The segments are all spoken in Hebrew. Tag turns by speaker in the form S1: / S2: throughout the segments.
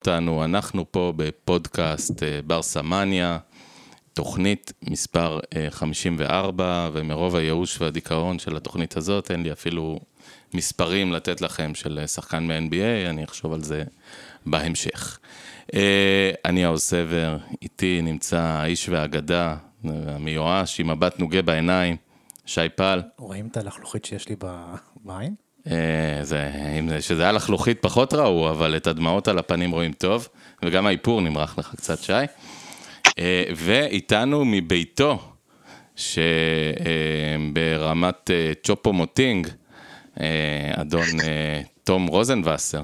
S1: אותנו, אנחנו פה בפודקאסט אה, בר סמניה, תוכנית מספר 54, אה, ומרוב הייאוש והדיכאון של התוכנית הזאת, אין לי אפילו מספרים לתת לכם של אה, שחקן מ-NBA, אני אחשוב על זה בהמשך. אני האוז סבר, איתי נמצא האיש והאגדה, המיואש, עם מבט נוגה בעיניים, שי פל.
S2: רואים את הלחלוכית שיש לי בעין?
S1: אה, זה, שזה היה לחלוכית פחות ראו, אבל את הדמעות על הפנים רואים טוב, וגם האיפור נמרח לך קצת, שי. אה, ואיתנו מביתו, שברמת אה, צ'ופו מוטינג, אדון תום רוזנבסר.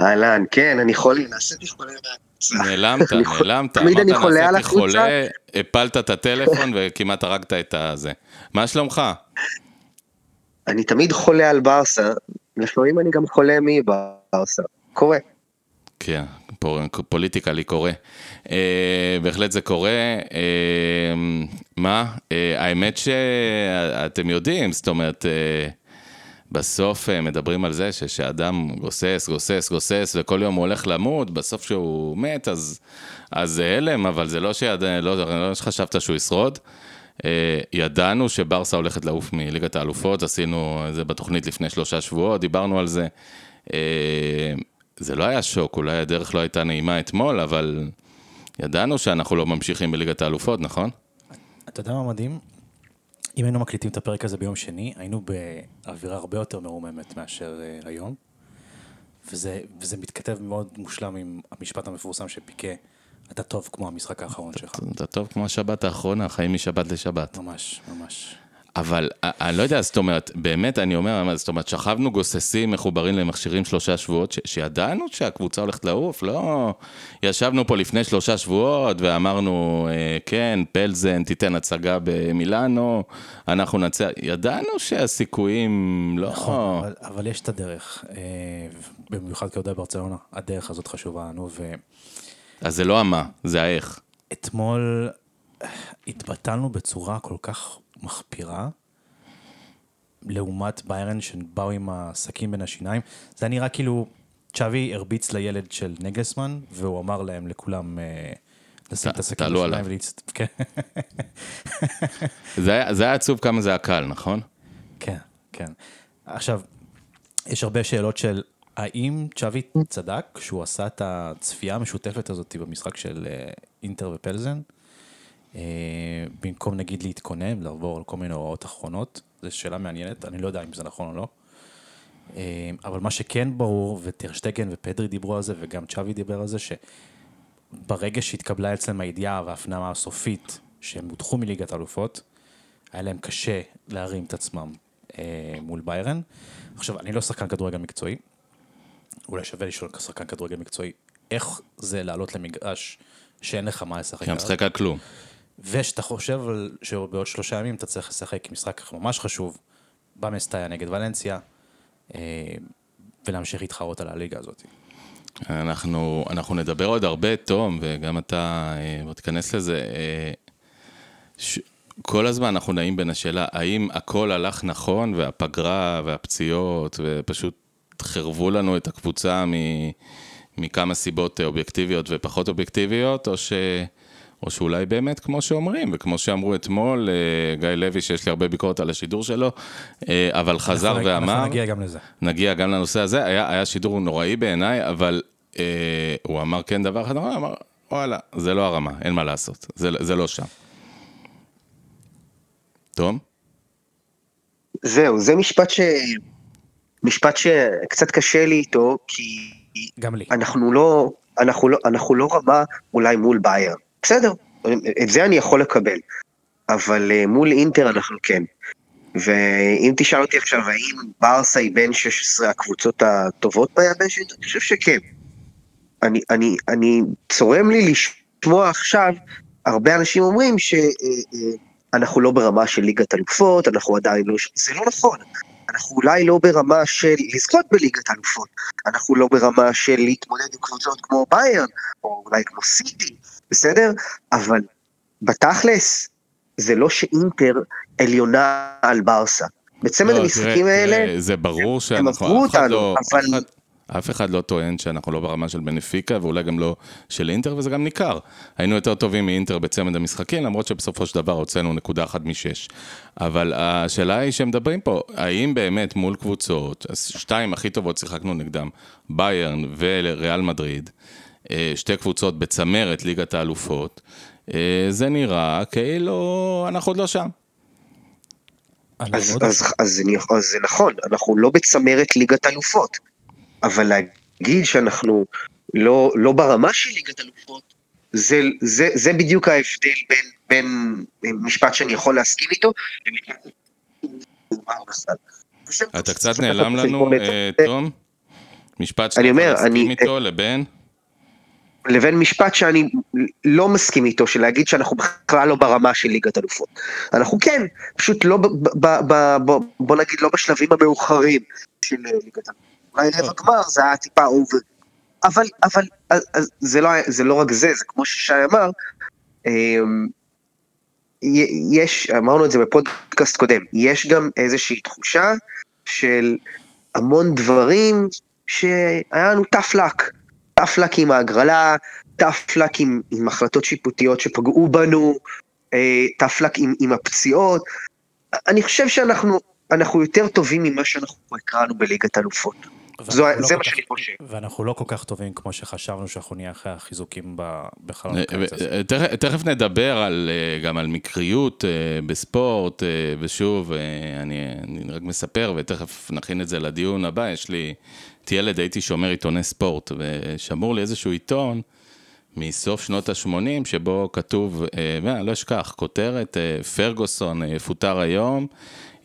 S3: אהלן, כן, אני חולה, נעשיתי חולה
S1: נעלמת, נעלמת.
S3: תמיד אני חולה על
S1: החולצה. הפלת את הטלפון וכמעט הרגת את הזה. מה שלומך?
S3: אני תמיד חולה על ברסה, לפעמים אני גם חולה מברסה, קורה.
S1: כן, פוליטיקלי קורה. אה, בהחלט זה קורה. אה, מה? אה, האמת שאתם יודעים, זאת אומרת, אה, בסוף אה, מדברים על זה שאדם גוסס, גוסס, גוסס, וכל יום הוא הולך למות, בסוף שהוא מת, אז, אז זה הלם, אבל זה לא, שיד... לא, לא שחשבת שהוא ישרוד. אה, ידענו שברסה הולכת לעוף מליגת האלופות, עשינו את זה בתוכנית לפני שלושה שבועות, דיברנו על זה. אה, זה לא היה שוק, אולי הדרך לא הייתה נעימה אתמול, אבל ידענו שאנחנו לא ממשיכים בליגת האלופות, נכון?
S2: אתה יודע מה מדהים? אם היינו מקליטים את הפרק הזה ביום שני, היינו באווירה הרבה יותר מרוממת מאשר uh, היום. וזה, וזה מתכתב מאוד מושלם עם המשפט המפורסם שפיקה אתה טוב כמו המשחק האחרון שלך.
S1: אתה טוב כמו השבת האחרונה, חיים משבת לשבת.
S2: ממש, ממש.
S1: אבל אני לא יודע, זאת אומרת, באמת, אני אומר, זאת אומרת, שכבנו גוססים מחוברים למכשירים שלושה שבועות, שידענו שהקבוצה הולכת לעוף, לא... ישבנו פה לפני שלושה שבועות ואמרנו, אה, כן, פלזן תיתן הצגה במילאנו, אנחנו נצא, ידענו שהסיכויים לא...
S2: נכון, אבל, אבל יש את הדרך, אה, במיוחד כאוהדי ברצלונה, הדרך הזאת חשובה לנו, ו...
S1: אז זה לא המה, זה האיך.
S2: אתמול התבטלנו בצורה כל כך מחפירה, לעומת ביירן שבאו עם הסכין בין השיניים. זה נראה כאילו צ'אבי הרביץ לילד של נגלסמן, והוא אמר להם לכולם אה, לשים את הסכין בין השיניים ולהצט... כן.
S1: זה היה עצוב כמה זה היה קל, נכון?
S2: כן, כן. עכשיו, יש הרבה שאלות של האם צ'אבי צדק כשהוא עשה את הצפייה המשותפת הזאת במשחק של אה, אינטר ופלזן? אה, במקום נגיד להתכונן, לעבור על כל מיני הוראות אחרונות, זו שאלה מעניינת, אני לא יודע אם זה נכון או לא. אה, אבל מה שכן ברור, וטרשטגן ופדרי דיברו על זה, וגם צ'אבי דיבר על זה, שברגע שהתקבלה אצלם הידיעה וההפנמה הסופית שהם הודחו מליגת האלופות, היה להם קשה להרים את עצמם אה, מול ביירן. עכשיו, אני לא שחקן כדורגל מקצועי, אולי שווה לשאול כשחקן כדורגל מקצועי, איך זה לעלות למגרש שאין לך מה לשחק
S1: עליו? משחק על כלום.
S2: ושאתה חושב שבעוד שלושה ימים אתה צריך לשחק משחק ממש חשוב, במסטאיה נגד ולנסיה, אה, ולהמשיך להתחרות על הליגה הזאת.
S1: אנחנו, אנחנו נדבר עוד הרבה, תום, וגם אתה, אה, בוא תיכנס לזה. אה, ש... כל הזמן אנחנו נעים בין השאלה, האם הכל הלך נכון, והפגרה והפציעות, ופשוט חרבו לנו את הקבוצה מכמה סיבות אובייקטיביות ופחות אובייקטיביות, או, ש... או שאולי באמת, כמו שאומרים, וכמו שאמרו אתמול, אה, גיא לוי, שיש לי הרבה ביקורת על השידור שלו, אה, אבל חזר אנחנו, ואמר... אנחנו
S2: נגיע גם לזה.
S1: נגיע גם לנושא הזה, היה, היה שידור נוראי בעיניי, אבל אה, הוא אמר כן דבר אחד, הוא אמר, וואלה, זה לא הרמה, אין מה לעשות, זה, זה לא שם. תום?
S3: זהו, זה משפט ש... משפט שקצת קשה לי איתו, כי...
S2: גם לי.
S3: אנחנו לא, אנחנו לא, אנחנו לא רמה אולי מול בייר. בסדר, את זה אני יכול לקבל. אבל uh, מול אינטר אנחנו כן. ואם תשאל אותי עכשיו, האם ברסה היא בין 16 הקבוצות הטובות ביבשת? אני חושב שכן. אני, אני, אני, צורם לי לשמוע עכשיו, הרבה אנשים אומרים שאנחנו אה, אה, לא ברמה של ליגת אלופות, אנחנו עדיין לא... זה לא נכון. אנחנו אולי לא ברמה של לזכות בליגת האלופות, אנחנו לא ברמה של להתמודד עם קבוצות כמו ביירן, או אולי כמו סיטי, בסדר? אבל בתכלס, זה לא שאינטר עליונה על ברסה. בצמד לא, המשחקים תראה, האלה,
S1: זה ברור
S3: שאנחנו, הם עברו אותנו, לא, אבל... אחד...
S1: אף אחד לא טוען שאנחנו לא ברמה של בנפיקה, ואולי גם לא של אינטר, וזה גם ניכר. היינו יותר טובים מאינטר בצמד המשחקים, למרות שבסופו של דבר הוצאנו נקודה אחת משש. אבל השאלה היא שמדברים פה, האם באמת מול קבוצות, שתיים הכי טובות שיחקנו נגדם, ביירן וריאל מדריד, אה, שתי קבוצות בצמרת ליגת האלופות, אה, זה נראה כאילו אנחנו עוד לא שם.
S3: אז, אז, אז, אז זה נכון, אנחנו לא בצמרת ליגת אלופות, אבל להגיד שאנחנו לא, לא ברמה של ליגת אלופות, זה, זה, זה בדיוק ההבדל בין, בין משפט שאני יכול להסכים איתו,
S1: אתה קצת נעלם לנו, אה, תום? משפט שאתה יכול להסכים איתו לבין?
S3: לבין משפט שאני לא מסכים איתו, של להגיד שאנחנו בכלל לא ברמה של ליגת אלופות. אנחנו כן, פשוט לא, ב, ב, ב, ב, בוא נגיד, לא בשלבים המאוחרים של ליגת אלופות. אולי רבע גמר זה היה טיפה אובר. אבל, אבל, זה לא, זה לא רק זה, זה כמו ששי אמר, אמ, יש, אמרנו את זה בפודקאסט קודם, יש גם איזושהי תחושה של המון דברים שהיה לנו tough luck. טף לק עם ההגרלה, טף לק עם, עם החלטות שיפוטיות שפגעו בנו, אה, לק עם, עם הפציעות. אני חושב שאנחנו אנחנו יותר טובים ממה שאנחנו הקראנו בליגת אלופות. זו, לא זה מה שאני חושב.
S2: ואנחנו לא כל כך טובים כמו שחשבנו שאנחנו נהיה אחרי החיזוקים בחלון
S1: הקיץ הזה. תכף נדבר על, אה, גם על מקריות אה, בספורט, ושוב, אני, אני רק מספר, ותכף נכין את זה לדיון הבא, יש לי... הייתי ילד הייתי שומר עיתוני ספורט, ושמור לי איזשהו עיתון מסוף שנות ה-80, שבו כתוב, אה, לא אשכח, כותרת, אה, פרגוסון יפוטר אה, היום,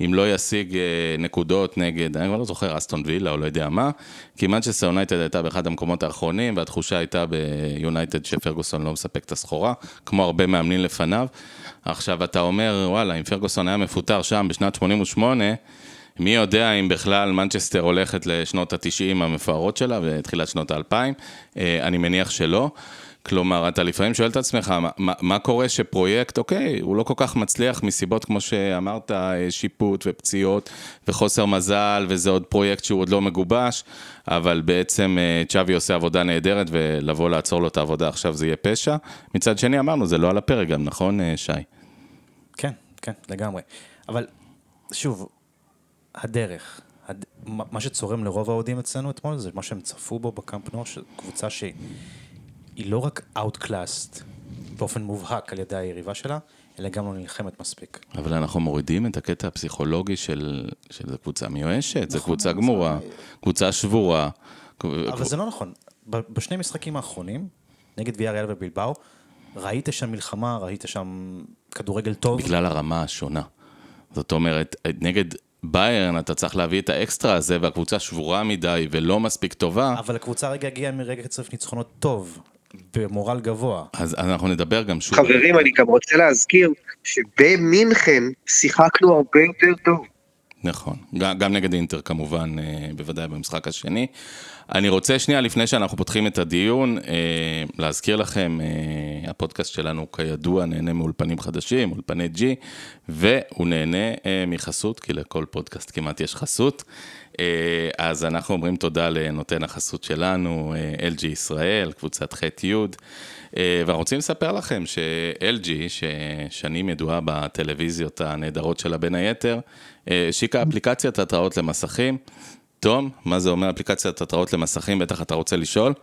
S1: אם לא ישיג נקודות נגד, אני כבר לא זוכר, אסטון וילה או לא יודע מה, כי מנצ'סטר יונייטד הייתה באחד המקומות האחרונים, והתחושה הייתה ביונייטד שפרגוסון לא מספק את הסחורה, כמו הרבה מאמנים לפניו. עכשיו אתה אומר, וואלה, אם פרגוסון היה מפוטר שם בשנת 88', מי יודע אם בכלל מנצ'סטר הולכת לשנות ה-90 המפוארות שלה ותחילת שנות ה-2000, אה, אני מניח שלא. כלומר, אתה לפעמים שואל את עצמך, מה, מה קורה שפרויקט, אוקיי, הוא לא כל כך מצליח מסיבות כמו שאמרת, אה, שיפוט ופציעות וחוסר מזל, וזה עוד פרויקט שהוא עוד לא מגובש, אבל בעצם אה, צ'אבי עושה עבודה נהדרת, ולבוא לעצור לו את העבודה עכשיו זה יהיה פשע. מצד שני, אמרנו, זה לא על הפרק גם, נכון, שי?
S2: כן, כן, לגמרי. אבל שוב, הדרך, הד... מה שצורם לרוב האוהדים אצלנו אתמול זה מה שהם צפו בו בקאמפ נור, קבוצה שהיא לא רק outclassed באופן מובהק על ידי היריבה שלה, אלא גם לא נלחמת מספיק.
S1: אבל אנחנו מורידים את הקטע הפסיכולוגי של, של קבוצה מיואשת, נכון, זו קבוצה גמורה, זה... קבוצה שבורה.
S2: אבל זה לא נכון. בשני משחקים האחרונים, נגד ויה ריאל ובלבאו, ראית שם מלחמה, ראית שם כדורגל טוב.
S1: בגלל הרמה השונה. זאת אומרת, נגד ביירן, אתה צריך להביא את האקסטרה הזה, והקבוצה שבורה מדי ולא מספיק טובה.
S2: אבל הקבוצה רגע הגיעה מרגע קצב ניצחונות טוב, במורל גבוה.
S1: אז אנחנו נדבר גם שוב.
S3: חברים, אני גם רוצה להזכיר שבמינכן שיחקנו הרבה יותר טוב.
S1: נכון, גם, נגד אינטר כמובן, אה, בוודאי במשחק השני. אני רוצה שנייה, לפני שאנחנו פותחים את הדיון, אה, להזכיר לכם, אה, הפודקאסט שלנו כידוע נהנה מאולפנים חדשים, אולפני G, והוא נהנה מחסות, כי לכל פודקאסט כמעט יש חסות. אז אנחנו אומרים תודה לנותן החסות שלנו, LG ישראל, קבוצת ח'-י'. ואנחנו רוצים לספר לכם ש-LG, ששנים ידועה בטלוויזיות הנהדרות שלה בין היתר, השיקה אפליקציית התראות למסכים. תום, מה זה אומר אפליקציית התראות למסכים? בטח אתה רוצה לשאול.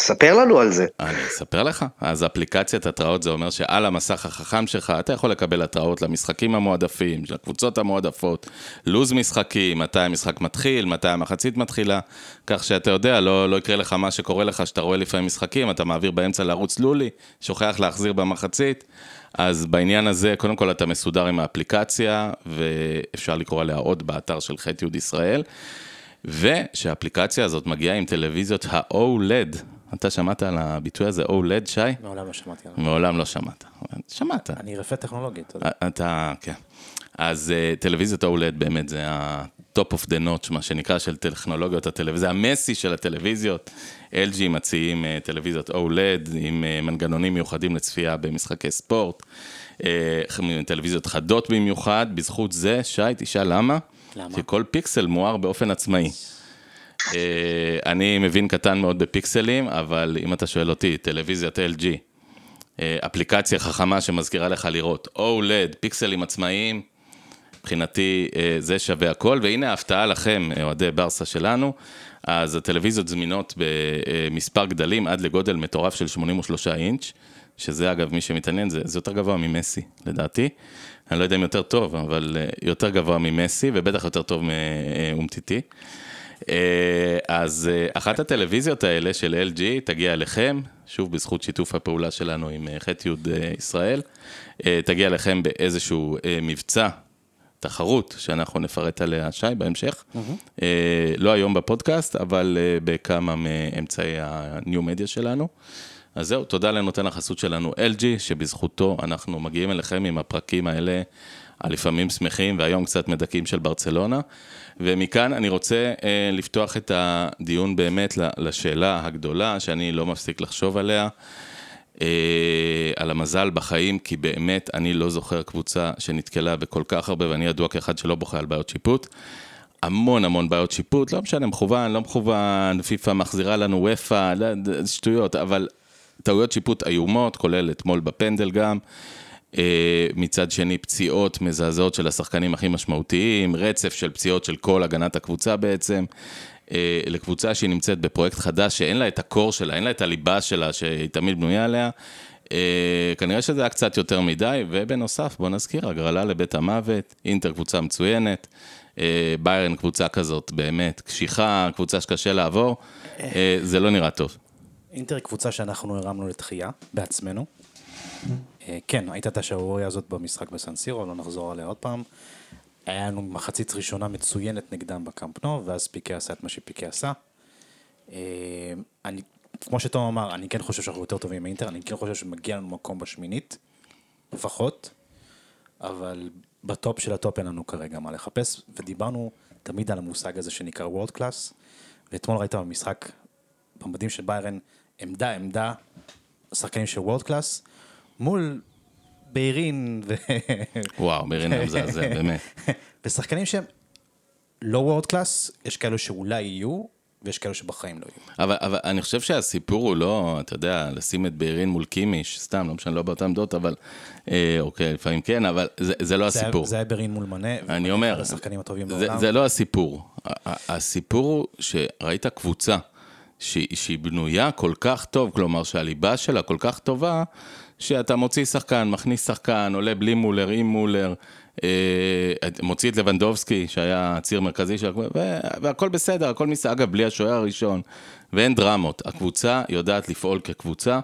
S3: ספר לנו על זה.
S1: אני אספר לך. אז אפליקציית התראות זה אומר שעל המסך החכם שלך אתה יכול לקבל התראות למשחקים המועדפים, לקבוצות המועדפות, לו"ז משחקים, מתי המשחק מתחיל, מתי המחצית מתחילה, כך שאתה יודע, לא, לא יקרה לך מה שקורה לך, שאתה רואה לפעמים משחקים, אתה מעביר באמצע לערוץ לולי, שוכח להחזיר במחצית. אז בעניין הזה, קודם כל אתה מסודר עם האפליקציה, ואפשר לקרוא עליה עוד באתר של ח' י' ישראל. ושהאפליקציה הזאת מגיעה עם טלוויזיות ה-OLED. אתה שמעת על הביטוי הזה, OLED, שי?
S2: מעולם לא שמעתי עליו.
S1: מעולם לא שמעת. שמעת.
S2: אני רפה טכנולוגית.
S1: אתה, כן. אז uh, טלוויזיות OLED באמת זה ה-top of the notch, מה שנקרא, של טכנולוגיות הטלוויזיה, המסי של הטלוויזיות. LG מציעים uh, טלוויזיות OLED עם uh, מנגנונים מיוחדים לצפייה במשחקי ספורט, uh, טלוויזיות חדות במיוחד, בזכות זה, שי, תשאל למה?
S2: למה?
S1: כי כל פיקסל מואר באופן עצמאי. אה, אני מבין קטן מאוד בפיקסלים, אבל אם אתה שואל אותי, טלוויזיית LG, אה, אפליקציה חכמה שמזכירה לך לראות OLED, פיקסלים עצמאיים, מבחינתי אה, זה שווה הכל, והנה ההפתעה לכם, אוהדי ברסה שלנו, אז הטלוויזיות זמינות במספר גדלים עד לגודל מטורף של 83 אינץ', שזה אגב, מי שמתעניין, זה, זה יותר גבוה ממסי, לדעתי. אני לא יודע אם יותר טוב, אבל אה, יותר גבוה ממסי, ובטח יותר טוב מאומטיטי. אה, אז אחת הטלוויזיות האלה של LG תגיע אליכם, שוב בזכות שיתוף הפעולה שלנו עם ח' י' ישראל, תגיע אליכם באיזשהו מבצע, תחרות, שאנחנו נפרט עליה, שי, בהמשך. Mm-hmm. לא היום בפודקאסט, אבל בכמה מאמצעי הניו מדיה שלנו. אז זהו, תודה לנותן החסות שלנו, LG, שבזכותו אנחנו מגיעים אליכם עם הפרקים האלה, הלפעמים שמחים והיום קצת מדכאים של ברצלונה. ומכאן אני רוצה אה, לפתוח את הדיון באמת לשאלה הגדולה, שאני לא מפסיק לחשוב עליה, אה, על המזל בחיים, כי באמת אני לא זוכר קבוצה שנתקלה בכל כך הרבה, ואני ידוע כאחד שלא בוכה על בעיות שיפוט. המון המון בעיות שיפוט, לא משנה, מכוון, לא מכוון, פיפ"א מחזירה לנו ופא, לא, שטויות, אבל טעויות שיפוט איומות, כולל אתמול בפנדל גם. אה, מצד שני, פציעות מזעזעות של השחקנים הכי משמעותיים, רצף של פציעות של כל הגנת הקבוצה בעצם. אה, לקבוצה שהיא נמצאת בפרויקט חדש, שאין לה את הקור שלה, אין לה את הליבה שלה, שהיא תמיד בנויה עליה. אה, כנראה שזה היה קצת יותר מדי, ובנוסף, בוא נזכיר, הגרלה לבית המוות, אינטר קבוצה מצוינת, ביירן קבוצה כזאת, באמת, קשיחה, קבוצה שקשה לעבור, זה לא נראה טוב.
S2: אינטר קבוצה שאנחנו הרמנו לתחייה בעצמנו. אה, כן, הייתה את השערוריה הזאת במשחק בסנסירו, לא נחזור עליה עוד פעם. היה לנו מחצית ראשונה מצוינת נגדם בקמפנו, ואז פיקי עשה את מה שפיקי עשה. אה, אני, כמו שתום אמר, אני כן חושב שאנחנו יותר טובים מאינטר, אני כן חושב שמגיע לנו מקום בשמינית, לפחות, אבל בטופ של הטופ אין לנו כרגע מה לחפש, ודיברנו תמיד על המושג הזה שנקרא world class, ואתמול ראית במשחק, במדים של ביירן, עמדה, עמדה, שחקנים של world class, מול ביירין ו...
S1: וואו, ביירין היה מזעזע, באמת.
S2: ושחקנים שהם לא world class, יש כאלו שאולי יהיו, ויש כאלו שבחיים לא יהיו.
S1: אבל, אבל אני חושב שהסיפור הוא לא, אתה יודע, לשים את ביירין מול קימיש, סתם, לא משנה, לא באותן עמדות, אבל, אה, אוקיי, לפעמים כן, אבל זה, זה לא
S2: זה
S1: הסיפור.
S2: זה היה ביירין מול מנה,
S1: אני אומר,
S2: השחקנים הטובים
S1: זה,
S2: בעולם.
S1: זה לא הסיפור. הסיפור הוא שראית קבוצה שהיא, שהיא בנויה כל כך טוב, כלומר שהליבה שלה כל כך טובה, שאתה מוציא שחקן, מכניס שחקן, עולה בלי מולר, עם מולר, אה, מוציא את לבנדובסקי, שהיה ציר מרכזי של הקבוצה, והכל בסדר, הכל מסתדר, אגב, בלי השוער הראשון, ואין דרמות. הקבוצה יודעת לפעול כקבוצה,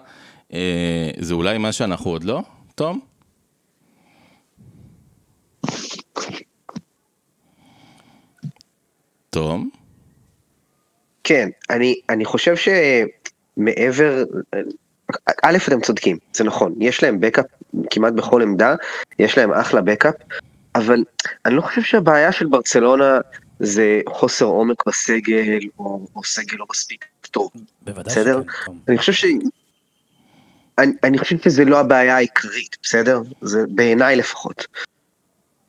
S1: אה, זה אולי מה שאנחנו עוד לא, תום? תום?
S3: כן, אני, אני חושב שמעבר, א', אתם צודקים, זה נכון, יש להם בקאפ כמעט בכל עמדה, יש להם אחלה בקאפ, אבל אני לא חושב שהבעיה של ברצלונה זה חוסר עומק בסגל, או, או סגל לא מספיק טוב,
S2: בוודאי
S3: בסדר?
S2: שכן.
S3: אני חושב ש... אני, אני חושב שזה לא הבעיה העיקרית, בסדר? זה בעיניי לפחות.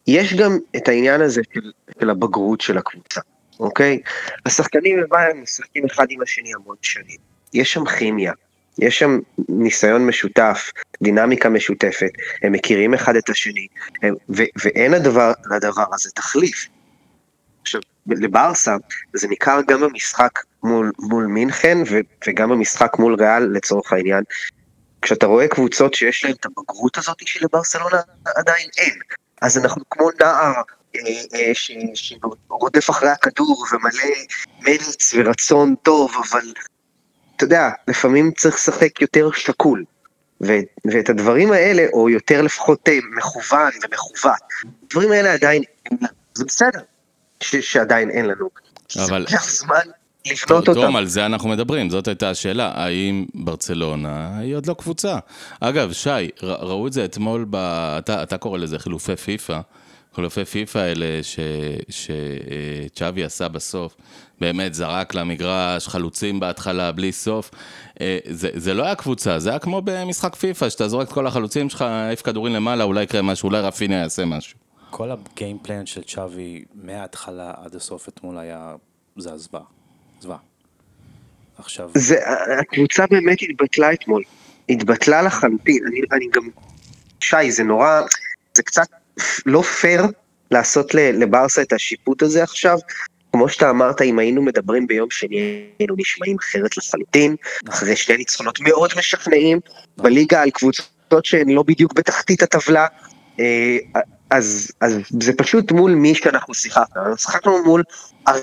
S3: יש גם את העניין הזה של, של הבגרות של הקבוצה, אוקיי? השחקנים בביירן משחקים אחד עם השני המון שנים. יש שם כימיה, יש שם ניסיון משותף, דינמיקה משותפת, הם מכירים אחד את השני, הם, ו, ואין הדבר, לדבר הזה תחליף. עכשיו, לברסה זה ניכר גם במשחק מול, מול מינכן ו, וגם במשחק מול ריאל לצורך העניין. כשאתה רואה קבוצות שיש להן את הבגרות הזאת שלברסלונה עדיין אין, אז אנחנו כמו נער אה, אה, שרודף אחרי הכדור ומלא מרץ ורצון טוב, אבל אתה יודע, לפעמים צריך לשחק יותר שקול. ו- ואת הדברים האלה, או יותר לפחות אה, מכוון ומכוון, הדברים האלה עדיין אין לנו. זה בסדר ש- שעדיין אין לנו.
S1: אבל-
S3: זה לוקח זמן לבנות אותם.
S1: תום, על זה אנחנו מדברים, זאת הייתה השאלה, האם ברצלונה היא עוד לא קבוצה? אגב, שי, ר- ראו את זה אתמול, ב... אתה, אתה קורא לזה חילופי פיפא, חילופי פיפא האלה שצ'אבי עשה בסוף, באמת זרק למגרש, חלוצים בהתחלה, בלי סוף. אה, זה, זה לא היה קבוצה, זה היה כמו במשחק פיפא, שאתה זורק את כל החלוצים שלך, העיף כדורים למעלה, אולי יקרה משהו, אולי רפיניה יעשה משהו.
S2: כל הגיימפלן של צ'אבי מההתחלה עד הסוף אתמול היה, זה הזוועה. זוועה. עכשיו,
S3: זה, הקבוצה באמת התבטלה אתמול. התבטלה לחלוטין. אני, אני גם... שי, זה נורא... זה קצת לא פייר לעשות לברסה את השיפוט הזה עכשיו. כמו שאתה אמרת, אם היינו מדברים ביום שני, היינו נשמעים אחרת לחלוטין, אחרי שני ניצחונות מאוד משכנעים בליגה על קבוצות שהן לא בדיוק בתחתית הטבלה. אה, אז, אז זה פשוט מול מי שאנחנו שיחקנו. שיחקנו מול אריה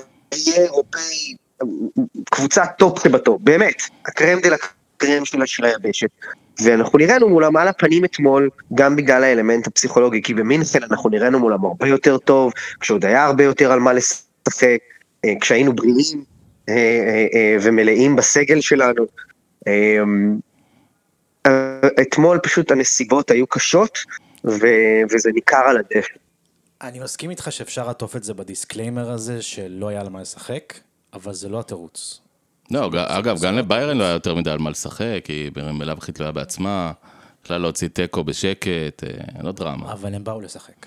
S3: אירופאי, קבוצה טופ שבטופ, באמת, ה crème de la crème של של היבשת. ואנחנו נראינו מולם על הפנים אתמול, גם בגלל האלמנט הפסיכולוגי, כי במינכן אנחנו נראינו מולם הרבה יותר טוב, כשעוד היה הרבה יותר על מה לשחק, אה, כשהיינו בריאים אה, אה, ומלאים בסגל שלנו. אה, אתמול פשוט הנסיבות היו קשות, וזה ניכר על הדשא.
S2: אני מסכים איתך שאפשר לעטוף את זה ב disclaimer הזה שלא היה על מה לשחק, אבל זה לא התירוץ.
S1: לא, אגב, גם לביירן לא היה יותר מדי על מה לשחק, כי בלאו הכי תלויה בעצמה, יכלה להוציא תיקו בשקט, אה, לא דרמה.
S2: אבל הם באו לשחק.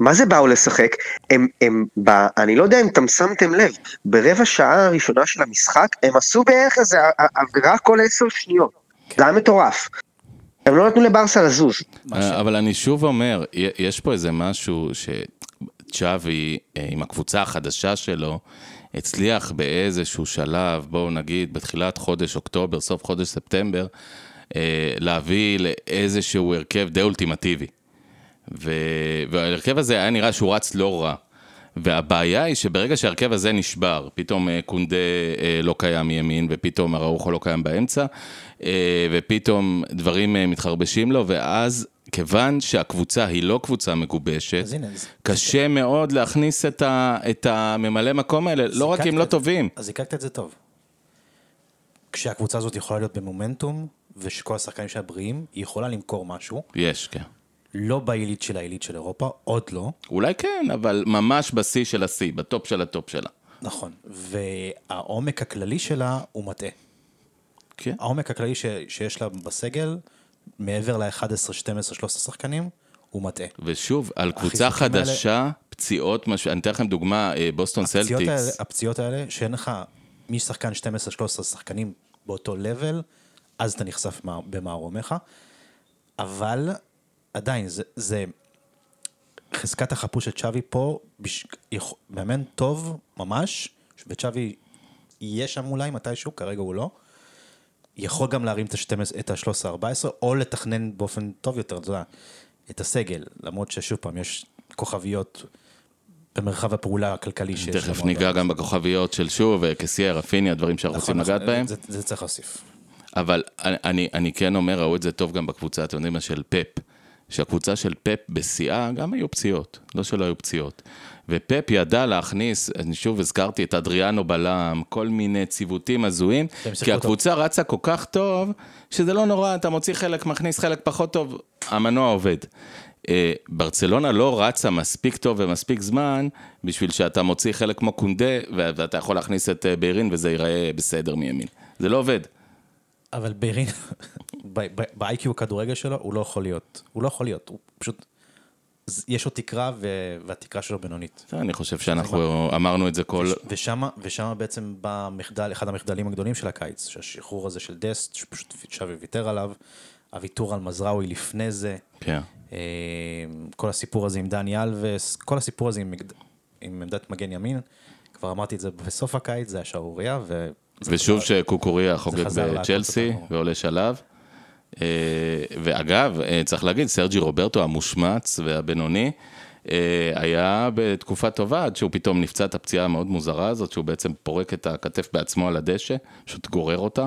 S3: מה זה באו לשחק? הם, הם, ב, אני לא יודע אם אתם שמתם לב, ברבע שעה הראשונה של המשחק, הם עשו בערך איזה עבירה כל עשר שניות. זה היה מטורף. הם לא נתנו לברסה לזוז.
S1: אה, אבל אני שוב אומר, יש פה איזה משהו שצ'אבי, אה, עם הקבוצה החדשה שלו, הצליח באיזשהו שלב, בואו נגיד, בתחילת חודש אוקטובר, סוף חודש ספטמבר, אה, להביא לאיזשהו הרכב די אולטימטיבי. ו- וההרכב הזה היה נראה שהוא רץ לא רע. והבעיה היא שברגע שההרכב הזה נשבר, פתאום אה, קונדה אה, לא קיים מימין, ופתאום אראוחו לא קיים באמצע, ופתאום דברים מתחרבשים לו, ואז כיוון שהקבוצה היא לא קבוצה מגובשת,
S2: אז הנה, אז-
S1: קשה מאוד להכניס את, ה, את הממלא מקום האלה, לא רק הם לא טובים.
S2: אז זיקקת את זה טוב. כשהקבוצה הזאת יכולה להיות במומנטום, ושכל השחקנים שלה בריאים, היא יכולה למכור משהו,
S1: יש, כן.
S2: לא בעילית של העילית של אירופה, עוד לא,
S1: אולי כן, אבל ממש בשיא של השיא, בטופ של הטופ שלה.
S2: נכון, והעומק הכללי שלה הוא מטעה.
S1: כן.
S2: העומק הכללי ש, שיש לה בסגל, מעבר ל-11, 12, 13 שחקנים, הוא מטעה.
S1: ושוב, על קבוצה
S2: החיזוקים האלה-
S1: חדשה, פציעות, מש... אני אתן לכם דוגמה, אה, בוסטון
S2: הפציעות האלה,
S1: סלטיקס.
S2: הפציעות האלה, שאין לך משחקן 12-13 שחקנים באותו לבל, אז אתה נחשף במערומיך, אבל עדיין, זה, זה חזקת החפוש של צ'אבי פה, בש... מאמן טוב ממש, וצ'אבי יהיה שם אולי מתישהו, כרגע הוא לא. יכול גם להרים את ה-12, את ה-13-14, או לתכנן באופן טוב יותר, אתה יודע, את הסגל, למרות ששוב פעם, יש כוכביות במרחב הפעולה הכלכלי שיש
S1: תכף. ניגע גם בכוכביות של שוב, אה, קסייה, רפיני, הדברים שאנחנו רוצים
S2: נכון,
S1: לגעת בהם.
S2: זה, זה צריך להוסיף.
S1: אבל אני, אני, אני כן אומר, ראו את זה טוב גם בקבוצה, אתם יודעים מה, של פפ. שהקבוצה של פפ בשיאה, גם היו פציעות, לא שלא היו פציעות. ופפ ידע להכניס, אני שוב הזכרתי את אדריאנו בלם, כל מיני ציוותים הזויים, כי הקבוצה רצה כל כך טוב, שזה לא נורא, אתה מוציא חלק, מכניס חלק פחות טוב, המנוע עובד. אה, ברצלונה לא רצה מספיק טוב ומספיק זמן, בשביל שאתה מוציא חלק כמו קונדה, ואתה יכול להכניס את אה, ביירין וזה ייראה בסדר מימין. זה לא עובד.
S2: אבל ביירין, ב-IQ הכדורגל שלו, הוא לא יכול להיות. הוא לא יכול להיות, הוא פשוט... יש לו תקרה, ו- והתקרה שלו בינונית.
S1: אני חושב שאנחנו אמרנו את זה כל...
S2: ושמה בעצם בא מחדל, אחד המחדלים הגדולים של הקיץ, שהשחרור הזה של דסט, שפשוט שבי ויתר עליו, הוויתור על מזראוי לפני זה,
S1: כן.
S2: אה, כל הסיפור הזה עם דני אלווס, כל הסיפור הזה עם, עם עמדת מגן ימין, כבר אמרתי את זה בסוף הקיץ, זה היה שערורייה, ו...
S1: ושוב שקוקוריה חוגג בצ'לסי. ועולה שלב. אה, ואגב, אה, צריך להגיד, סרג'י רוברטו המושמץ והבינוני, אה, היה בתקופה טובה עד שהוא פתאום נפצע את הפציעה המאוד מוזרה הזאת, שהוא בעצם פורק את הכתף בעצמו על הדשא, פשוט גורר אותה.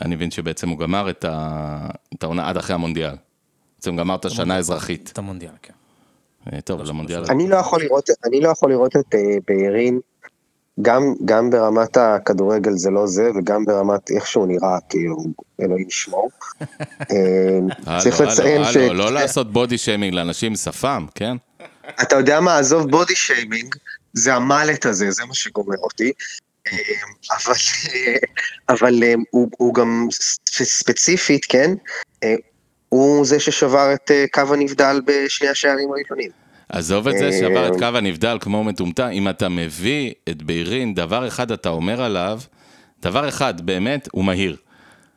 S1: אני מבין שבעצם הוא גמר את העונה עד אחרי המונדיאל. בעצם גמר את השנה האזרחית.
S2: את המונדיאל, כן.
S1: טוב, למונדיאל.
S3: אני לא יכול לראות, אני לא יכול לראות את ביירין, גם, גם ברמת הכדורגל זה לא זה, וגם ברמת איך שהוא נראה, כאילו, אלוהים ישמור. אה, צריך לציין ש...
S1: לא לעשות בודי שיימינג לאנשים עם שפם, כן?
S3: אתה יודע מה, עזוב בודי שיימינג, זה המלט הזה, זה מה שגומר אותי. אה, אבל, אה, אבל הוא, הוא גם ספציפית, כן, הוא זה ששבר את קו הנבדל בשני השערים הראשונים.
S1: עזוב את זה,
S3: אה,
S1: שבר את קו הנבדל כמו מטומטם, אם אתה מביא את ביירין, דבר אחד אתה אומר עליו, דבר אחד, באמת, הוא מהיר.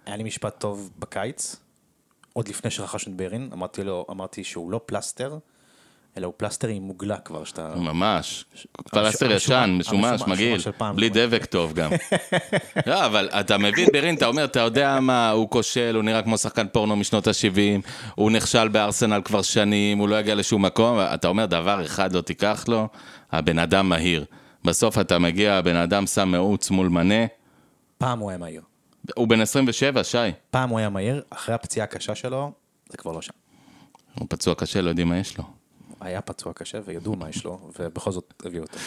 S2: היה לי משפט טוב בקיץ, עוד לפני שרכשנו את ביירין, אמרתי לו, אמרתי שהוא לא פלסטר, אלא הוא פלסטר עם מוגלה כבר, שאתה...
S1: ממש. פלסטר ישן, משומש, מגעיל. בלי דבק טוב גם. לא, אבל אתה מביא את ביירין, אתה אומר, אתה יודע מה, הוא כושל, הוא נראה כמו שחקן פורנו משנות ה-70, הוא נכשל בארסנל כבר שנים, הוא לא יגיע לשום מקום, אתה אומר, דבר אחד לא תיקח לו, הבן אדם מהיר. בסוף אתה מגיע, הבן אדם שם מאוץ מול מנה,
S2: פעם הוא היה מהיר.
S1: הוא בן 27, שי.
S2: פעם הוא היה מהיר, אחרי הפציעה הקשה שלו, זה כבר לא שם.
S1: הוא פצוע קשה, לא יודעים מה יש לו.
S2: היה פצוע קשה וידעו מה יש לו, ובכל זאת הביאו אותו.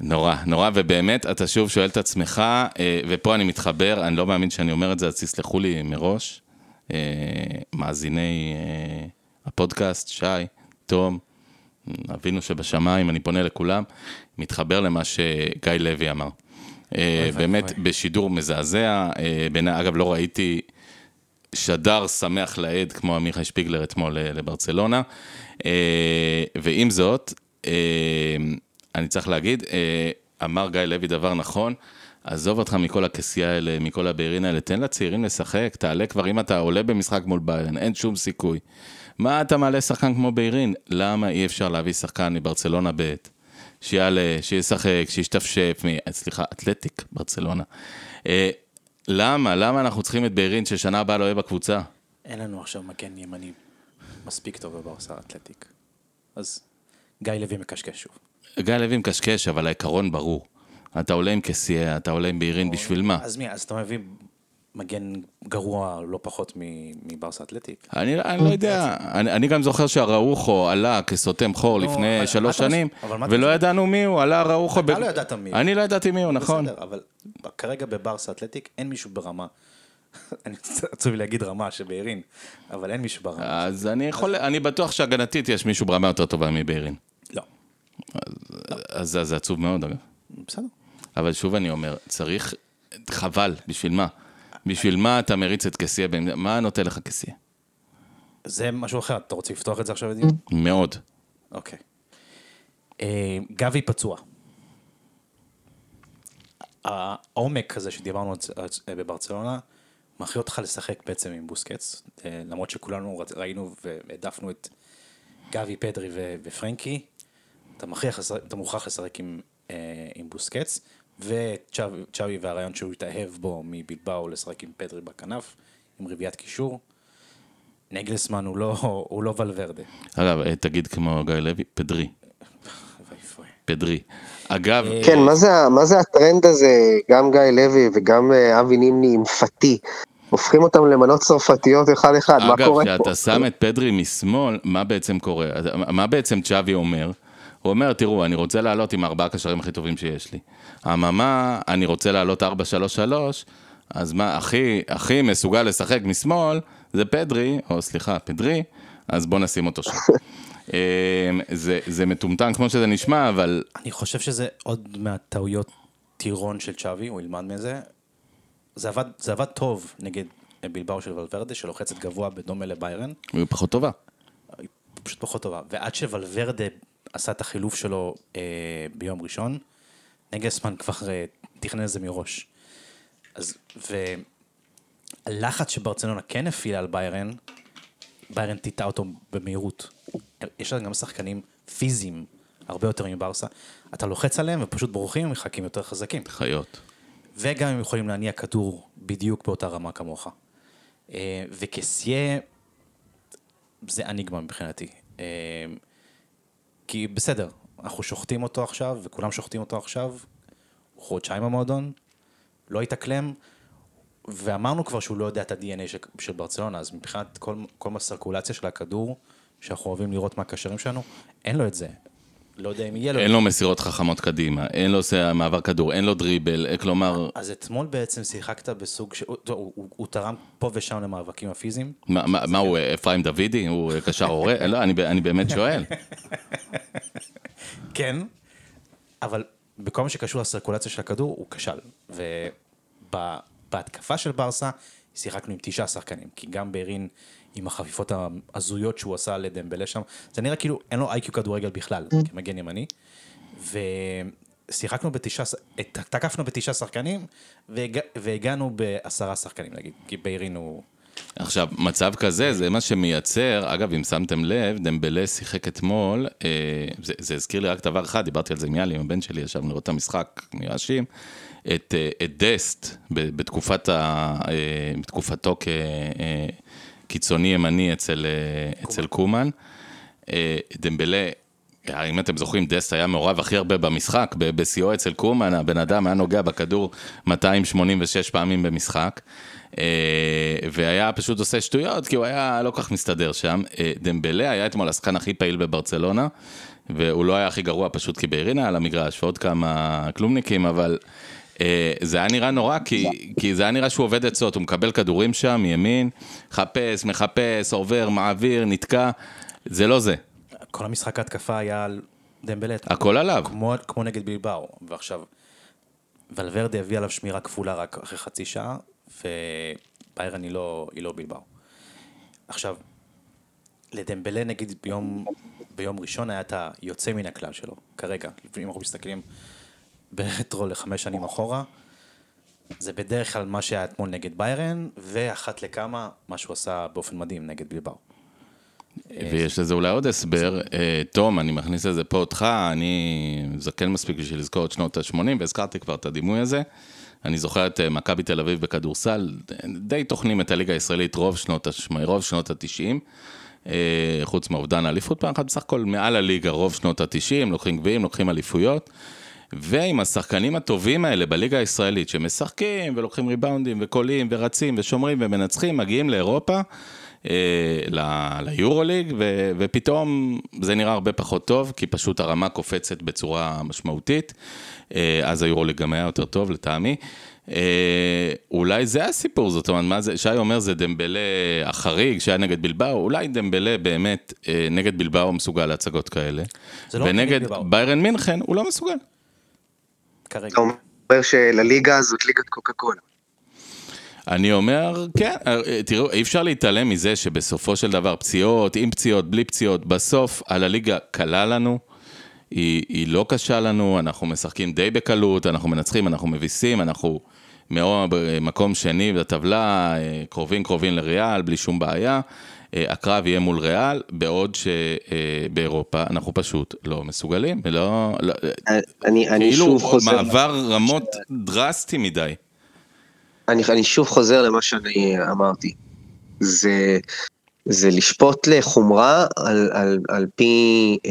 S1: נורא, נורא, ובאמת, אתה שוב שואל את עצמך, אה, ופה אני מתחבר, אני לא מאמין שאני אומר את זה, אז תסלחו לי מראש, אה, מאזיני אה, הפודקאסט, שי, תום, אבינו שבשמיים, אני פונה לכולם, מתחבר למה שגיא לוי אמר. באמת. בשידור מזעזע, אגב, לא ראיתי שדר שמח לעד כמו עמיחי שפיגלר אתמול לברצלונה. אה, ועם זאת, אה, אני צריך להגיד, אה, אמר גיא לוי דבר נכון, עזוב אותך מכל הכסייה האלה, מכל הבארין האלה, תן לצעירים לשחק, תעלה כבר, אם אתה עולה במשחק מול ביירן, אין שום סיכוי. מה אתה מעלה שחקן כמו ביירין? למה אי אפשר להביא שחקן מברצלונה ב', שיעלה, שישחק, שישתפשף, מ... סליחה, אתלטיק, ברצלונה. אה, למה? למה אנחנו צריכים את ביירין ששנה הבאה לא יהיה בקבוצה?
S2: אין לנו עכשיו מגן ימני מספיק טוב בברסה האתלטיק. אז גיא לוי מקשקש שוב.
S1: גיא לוי מקשקש, אבל העיקרון ברור. אתה עולה עם כסייה, אתה עולה עם ביירין, בשביל מה?
S2: אז מי, אז אתה מביא מגן גרוע לא פחות מ- מברסה אתלטיק.
S1: אני, אני לא יודע, אני, אני גם זוכר שהראוכו עלה כסותם חור
S2: נו,
S1: לפני
S2: אבל-
S1: שלוש
S2: אתה
S1: שנים,
S2: מה אתה
S1: ולא
S2: משווה?
S1: ידענו מי הוא, עלה ראוכו.
S2: אתה לא ידעת מי הוא.
S1: אני לא ידעתי מי הוא, נכון.
S2: בסדר, אבל כרגע בברסה אתלטיק אין מישהו ברמה. אני עצוב להגיד רמה שבעירין, אבל אין מישהו ברמה.
S1: אז אני יכול, אני בטוח שהגנתית יש מישהו ברמה יותר טובה מביירין.
S2: לא,
S1: אז זה- עצוב מאוד, אגב.
S2: בסדר.
S1: אבל שוב אני אומר, צריך, חבל, בשביל מה? בשביל מה אתה מריץ את? במ- מה נותן לך כסייה?
S2: זה משהו אחר, אתה רוצה לפתוח את זה עכשיו לדיון?
S1: מאוד.
S2: אוקיי. אה, גבי פצוע. העומק הזה שדיברנו בברצלונה, מכריע אותך לשחק בעצם עם בוסקץ, אה, למרות שכולנו ראינו והעדפנו את גבי, פדרי ופרנקי, אתה, מכריח, אתה מוכרח לשחק עם, אה, עם בוסקץ, וצ'אבי והרעיון שהוא התאהב בו מבלבאו לשחק עם פדרי בכנף, עם רביעיית קישור. נגלסמן הוא לא, הוא לא ולוורדה.
S1: אגב, אה, תגיד כמו גיא לוי, פדרי. פדרי. אגב,
S3: כן, מה זה, מה זה הטרנד הזה, גם גיא לוי וגם אה, אבי נימני עם פתי, הופכים אותם למנות צרפתיות אחד אחד, מה
S1: אגב,
S3: קורה פה?
S1: כשאתה שם את פדרי משמאל, מה בעצם קורה? מה בעצם צ'אבי אומר? הוא אומר, תראו, אני רוצה לעלות עם ארבעה קשרים הכי טובים שיש לי. אממה, אני רוצה לעלות 4-3-3, אז מה, הכי, הכי מסוגל לשחק משמאל, זה פדרי, או סליחה, פדרי, אז בוא נשים אותו שם. אמ, זה, זה מטומטם כמו שזה נשמע, אבל
S2: אני חושב שזה עוד מהטעויות טירון של צ'אבי, הוא ילמד מזה. זה עבד, זה עבד טוב נגד בלבאו של ולוורדה, שלוחצת גבוה בדומה לביירן,
S1: הוא פחות טובה.
S2: היא פשוט פחות טובה. ועד שוולוורדה עשה את החילוף שלו אה, ביום ראשון, נגלסמן כבר אה, תכנן את זה מראש. אז, והלחץ שברצלונה כן הפעילה על ביירן, ביירן טיטה אותו במהירות. יש לה גם שחקנים פיזיים הרבה יותר מברסה. אתה לוחץ עליהם ופשוט בורחים ומחכים יותר חזקים.
S1: חיות.
S2: וגם הם יכולים להניע כדור בדיוק באותה רמה כמוך. אה, וקסיה, זה אניגמה מבחינתי. אה, כי בסדר, אנחנו שוחטים אותו עכשיו, וכולם שוחטים אותו עכשיו, הוא חודשיים במועדון, לא התאקלם, ואמרנו כבר שהוא לא יודע את ה-DNA של, של ברצלונה, אז מבחינת כל, כל הסרקולציה של הכדור, שאנחנו אוהבים לראות מהקשרים שלנו, אין לו את זה. לא יודע אם יהיה לו.
S1: אין לו מסירות חכמות קדימה, אין לו מעבר כדור, אין לו דריבל, אה, כלומר,
S2: אז אתמול בעצם שיחקת בסוג ש... הוא, הוא, הוא, הוא תרם פה ושם למאבקים הפיזיים.
S1: מה, מה, מה הוא, אפרים דוידי? הוא קשר הורה? לא, אני, אני באמת שואל.
S2: כן. אבל בכל מה שקשור לסרקולציה של הכדור, הוא כשל. ובהתקפה של ברסה, שיחקנו עם תשעה שחקנים, כי גם ביירין עם החפיפות ההזויות שהוא עשה לדמבלה שם, זה נראה כאילו אין לו איי-קיו כדורגל בכלל, כמגן ימני. ושיחקנו בתשעה, תקפנו בתשעה שחקנים, והג... והגענו בעשרה שחקנים נגיד, כי ביירין הוא...
S1: עכשיו, מצב כזה, זה מה שמייצר, אגב, אם שמתם לב, דמבלה שיחק אתמול, אה, זה, זה הזכיר לי רק דבר אחד, דיברתי על זה עם יאלי, עם הבן שלי, ישבנו לראות את המשחק מרעשים, את, אה, את דסט, ב- בתקופת ה, אה, בתקופתו כקיצוני ימני אצל, אה, אצל קומן. אה, דמבלה, אה, אם אתם זוכרים, דסט היה מעורב הכי הרבה במשחק, בשיאו אצל קומן, הבן אדם היה נוגע בכדור 286 פעמים במשחק. אה, והיה פשוט עושה שטויות, כי הוא היה לא כל כך מסתדר שם. אה, דמבלה היה אתמול השחקן הכי פעיל בברצלונה, והוא לא היה הכי גרוע פשוט כי ביירינה על המגרש, ועוד כמה כלומניקים, אבל אה, זה היה נראה נורא, כי, כי זה היה נראה שהוא עובד עצות, הוא מקבל כדורים שם מימין, מחפש, מחפש, עובר, מעביר, נתקע, זה לא זה.
S2: כל המשחק ההתקפה היה על דמבלה.
S1: הכל עליו.
S2: כמו, כמו נגד בלבאו, ועכשיו, ולוורדה הביא עליו שמירה כפולה רק אחרי חצי שעה, וביירן היא לא, היא לא בלבאו. עכשיו, לדמבלה נגיד ביום, ביום ראשון היה את היוצא מן הכלל שלו, כרגע, אם אנחנו מסתכלים ברטרו לחמש שנים אחורה, זה בדרך כלל מה שהיה אתמול נגד ביירן, ואחת לכמה, מה שהוא עשה באופן מדהים נגד בלבאו.
S1: ויש לזה אולי עוד הסבר. אה, תום, אני מכניס לזה פה אותך, אני זקן מספיק בשביל לזכור את שנות ה-80, והזכרתי כבר את הדימוי הזה. אני זוכר את אה, מכבי תל אביב בכדורסל, די טוחנים את הליגה הישראלית רוב שנות ה-80, רוב שנות ה-90. חוץ מאובדן האליפות פעם אחת, בסך הכל מעל הליגה רוב שנות ה-90, לוקחים גביעים, לוקחים אליפויות. ועם השחקנים הטובים האלה בליגה הישראלית, שמשחקים ולוקחים ריבאונדים וקולים ורצים ושומרים ומנצחים, מגיעים לאירופה, אה, ליורוליג, ו- ופתאום זה נראה הרבה פחות טוב, כי פשוט הרמה קופצת בצורה משמעותית. אה, אז היורוליג גם היה יותר טוב לטעמי. אה, אולי זה הסיפור, זאת אומרת, מה זה, שי אומר זה דמבלה החריג שהיה נגד בלבאו, אולי דמבלה באמת אה, נגד בלבאו מסוגל להצגות כאלה.
S2: לא
S1: ונגד. ביירן מינכן הוא לא מסוגל.
S2: כרגע.
S3: אתה אומר שלליגה הזאת ליגת קוקה קולה.
S1: אני אומר, כן, אה, תראו, אי אפשר להתעלם מזה שבסופו של דבר פציעות, עם פציעות, בלי פציעות, בסוף על הליגה קלה לנו, היא, היא לא קשה לנו, אנחנו משחקים די בקלות, אנחנו מנצחים, אנחנו מביסים, אנחנו מאוד במקום שני בטבלה, אה, קרובים קרובים לריאל, בלי שום בעיה. אה, הקרב יהיה מול ריאל, בעוד שבאירופה אנחנו פשוט לא מסוגלים, לא, לא,
S3: אני, אני
S1: כאילו
S3: שוב חוזר,
S1: מעבר רמות דרסטי מדי.
S3: אני, אני שוב חוזר למה שאני אמרתי. זה, זה לשפוט לחומרה על, על, על פי אה,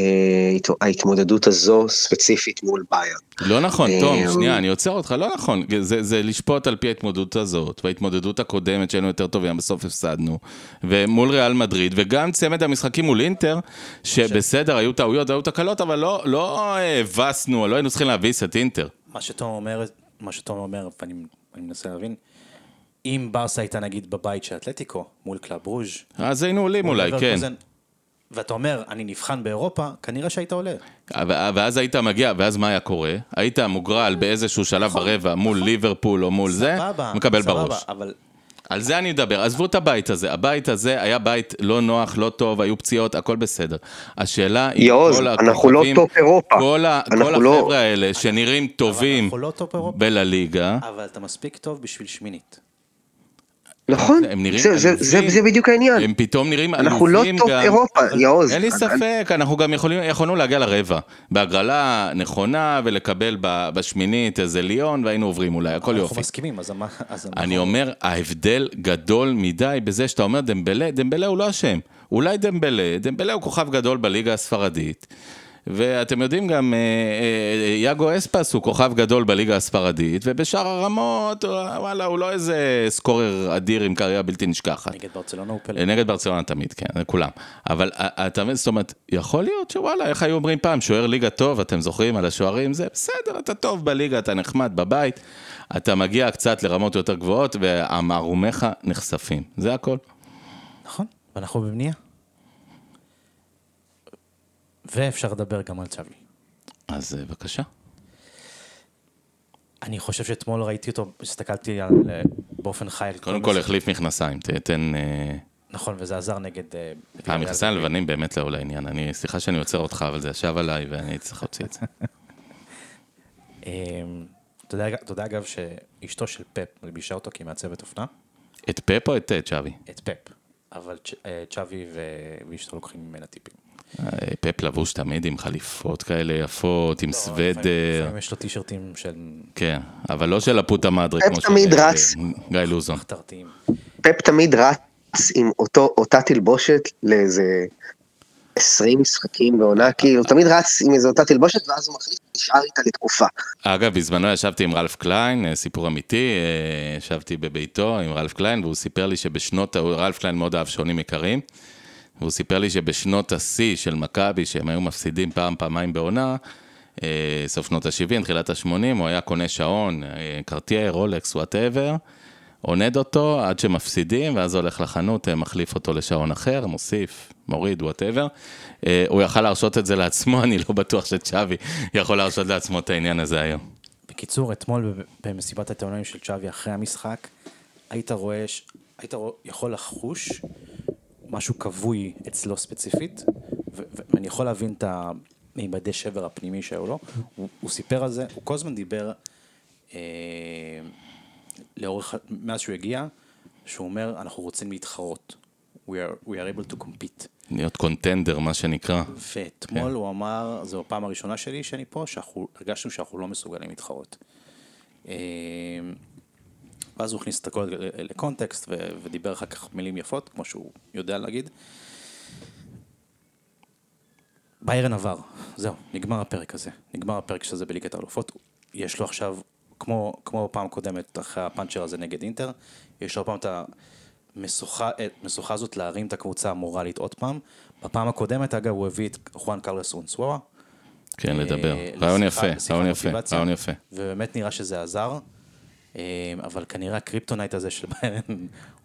S3: הת- ההתמודדות הזו ספציפית מול בייר.
S1: לא נכון,
S3: אה,
S1: תום, שנייה, אני עוצר אותך, לא נכון. זה, זה לשפוט על פי ההתמודדות הזאת, וההתמודדות הקודמת שהיינו יותר טובים, בסוף הפסדנו. ומול ריאל מדריד, וגם צמד המשחקים מול אינטר, שבסדר, היו טעויות, היו תקלות, אבל לא, לא אה, הבסנו, לא היינו צריכים להביס את אינטר.
S2: מה שתום אומר, מה שתום אומר, ואני אני מנסה להבין, אם ברסה הייתה נגיד בבית של אתלטיקו, מול קלאב ברוז',
S1: אז היינו עולים אולי, כן.
S2: ואתה אומר, אני נבחן באירופה, כנראה שהיית עולה.
S1: ואז היית מגיע, ואז מה היה קורה? היית מוגרל באיזשהו שלב ברבע מול ליברפול או מול זה,
S2: נכון. סבבה,
S1: מקבל
S2: סבבה,
S1: בראש.
S2: אבל
S1: על זה אני מדבר, עזבו את הבית הזה, הבית הזה היה בית לא נוח, לא טוב, היו פציעות, הכל בסדר. השאלה היא,
S3: יעוז,
S1: כל
S3: אנחנו לא טופ אירופה.
S1: כל, ה- כל
S3: לא-
S1: החבר'ה האלה שנראים טובים
S2: לא.
S1: בלליגה,
S2: אבל אתה מספיק טוב בשביל שמינית.
S3: נכון,
S1: הם נראים
S3: זה, זה, זה. זה בדיוק העניין.
S1: הם פתאום נראים אלופים
S3: אנחנו לא טופ
S1: גם.
S3: אירופה, יעוז.
S1: אין לי
S3: אני-
S1: ספק, אנחנו גם יכולים, יכולנו להגיע לרבע. בהגרלה נכונה ולקבל ב- בשמינית איזה ליון והיינו עוברים אולי, הכל
S2: אנחנו
S1: יופי.
S2: מסכימים, אז מה... אז
S1: אני
S2: אנחנו-
S1: אומר, ההבדל גדול מדי בזה שאתה אומר דמבלה, דמבלה הוא לא אשם. אולי דמבלה, דמבלה הוא כוכב גדול בליגה הספרדית. ואתם יודעים גם, אה, אה, יאגו אספס הוא כוכב גדול בליגה הספרדית, ובשאר הרמות, וואלה, הוא לא איזה סקורר אדיר עם קריירה בלתי נשכחת.
S2: נגד ברצלונה הוא פלא.
S1: נגד ברצלונה תמיד, כן, כולם. אבל אה, אתה מבין, זאת אומרת, יכול להיות שוואלה, איך היו אומרים פעם, שוער ליגה טוב, אתם זוכרים על השוערים, זה בסדר, אתה טוב בליגה, אתה נחמד בבית, אתה מגיע קצת לרמות יותר גבוהות, והמערומיך נחשפים, זה הכל.
S2: נכון, ואנחנו בבנייה. ואפשר לדבר גם על צ'אבי.
S1: אז אה, בבקשה.
S2: אני חושב שאתמול ראיתי אותו, הסתכלתי על, אה, באופן חי.
S1: קודם
S2: כל
S1: החליף מכנסיים, תן... אה,
S2: נכון, וזה עזר נגד...
S1: המכנסיים הלבנים באמת לא לעניין. אני, סליחה שאני עוצר אותך, אבל זה ישב עליי ואני צריך להוציא את זה.
S2: אמ, אתה יודע- אתה יודע אגב שאשתו של פפ מלבישה אותו כמעצבת אופנה?
S1: את פפ או את צ'אבי?
S2: את פפ. אבל צ'אבי ואשתו לוקחים ממנה טיפים.
S1: פפ לבוש תמיד עם חליפות כאלה יפות, עם
S2: לא,
S1: סוודר.
S2: לפעמים- יש לו טישרטים של
S1: כן, אבל לא של הפוטה מדרי,
S3: פפ
S1: כמו של
S3: תמיד
S1: אה,
S3: רץ.
S1: גיא לוזון.
S2: מחתרתיים.
S3: פפ תמיד רץ עם אותו, אותה תלבושת לאיזה 20 משחקים בעונה, כאילו, תמיד רץ עם איזו אותה תלבושת, ואז הוא מחליט, נשאר איתה לתקופה.
S1: אגב, בזמנו ישבתי עם רלף קליין, אה, סיפור אמיתי, אה, ישבתי בביתו עם רלף קליין, והוא סיפר לי שבשנות, רלף קליין מאוד אהב שעונים יקרים, והוא סיפר לי שבשנות השיא של מכבי, שהם היו מפסידים פעם, פעמיים בעונה, אה, סוף שנות ה-70, תחילת ה-80, הוא היה קונה שעון, אה, קרטייר, רולקס, whatever, עונד אותו עד שמפסידים, ואז הולך לחנות, אה, מחליף אותו לשעון אחר, מוסיף, מוריד, whatever. הוא יכל להרשות את זה לעצמו, אני לא בטוח שצ'אבי יכול להרשות לעצמו את העניין הזה היום.
S2: בקיצור, אתמול במסיבת העיתונאים של צ'אבי אחרי המשחק, היית רואה, היית יכול לחוש משהו כבוי אצלו ספציפית, ואני יכול להבין את המימדי שבר הפנימי שהיו לו. הוא, הוא סיפר על זה, הוא כל הזמן דיבר אה, לאורך, מאז שהוא הגיע, שהוא אומר, אנחנו רוצים להתחרות. We are, we are able to compete.
S1: להיות קונטנדר, מה שנקרא.
S2: ואתמול הוא אמר, זו הפעם הראשונה שלי שאני פה, שאנחנו, הרגשנו שאנחנו לא מסוגלים להתחרות. אה, ואז הוא הכניס את הכל לקונטקסט ו- ודיבר אחר כך מילים יפות, כמו שהוא יודע להגיד. ביירן עבר, זהו, נגמר הפרק הזה. נגמר הפרק של זה בליגת האלופות. יש לו עכשיו, כמו, כמו פעם קודמת, אחרי הפאנצ'ר הזה נגד אינטר, יש לו פעם את המשוכה את המשוכה הזאת להרים את הקבוצה המורלית עוד פעם. בפעם הקודמת, אגב, הוא הביא את חואן קרלס אונסוורה.
S1: כן, לדבר.
S2: אה,
S1: רעיון יפה, רעיון יפה, רעיון יפה.
S2: ובאמת נראה שזה עזר. אה, אבל כנראה הקריפטונייט הזה של ביירן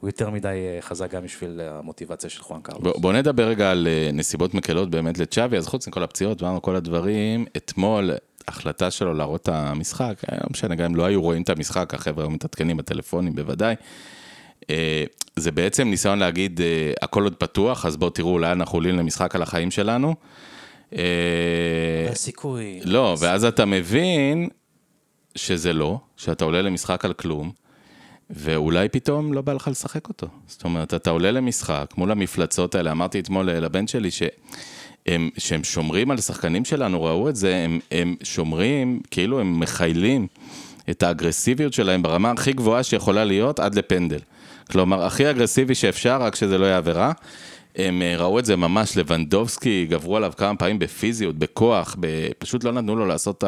S2: הוא יותר מדי אה, חזק גם בשביל המוטיבציה של חואן קרלוס.
S1: בוא, בוא נדבר רגע על אה, נסיבות מקלות באמת לצ'אבי, אז חוץ מכל הפציעות ואמרנו כל הדברים, אתמול החלטה שלו להראות את המשחק, אה, לא משנה, גם אם לא היו רואים את המשחק, החבר'ה היו מתעדכנים בטלפונים בוודאי. זה בעצם ניסיון להגיד, הכל עוד פתוח, אז בואו תראו, אולי אנחנו עולים למשחק על החיים שלנו.
S2: הסיכוי.
S1: לא, ואז אתה מבין שזה לא, שאתה עולה למשחק על כלום, ואולי פתאום לא בא לך לשחק אותו. זאת אומרת, אתה עולה למשחק מול המפלצות האלה, אמרתי אתמול לבן שלי שהם, שהם שומרים על שחקנים שלנו, ראו את זה, הם, הם שומרים, כאילו הם מכיילים את האגרסיביות שלהם ברמה הכי גבוהה שיכולה להיות עד לפנדל. כלומר, הכי אגרסיבי שאפשר, רק שזה לא יהיה עבירה. הם אה, ראו את זה ממש, לבנדובסקי, גברו עליו כמה פעמים בפיזיות, בכוח, ב... פשוט לא נתנו לו לעשות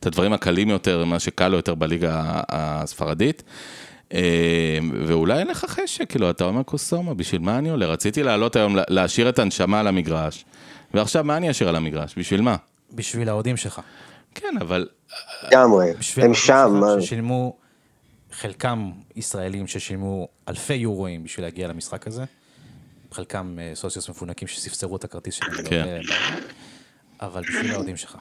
S1: את הדברים הקלים יותר, מה שקל לו יותר בליגה הספרדית. אה, ואולי אין לך חשק, כאילו, אתה אומר קוסומה, בשביל מה אני עולה? רציתי לעלות היום, לה- להשאיר את הנשמה על המגרש, ועכשיו מה אני אשאיר על המגרש? בשביל מה?
S2: בשביל האוהדים שלך.
S1: כן, אבל...
S3: לגמרי,
S2: בשביל
S3: הם שם,
S2: ששילמו, חלקם ישראלים ששילמו אלפי יורואים בשביל להגיע למשחק הזה. חלקם אה, סוציוס מפונקים שספסרו את הכרטיס שלהם.
S1: כן.
S2: עולה להם. אבל בשביל האוהדים שלך.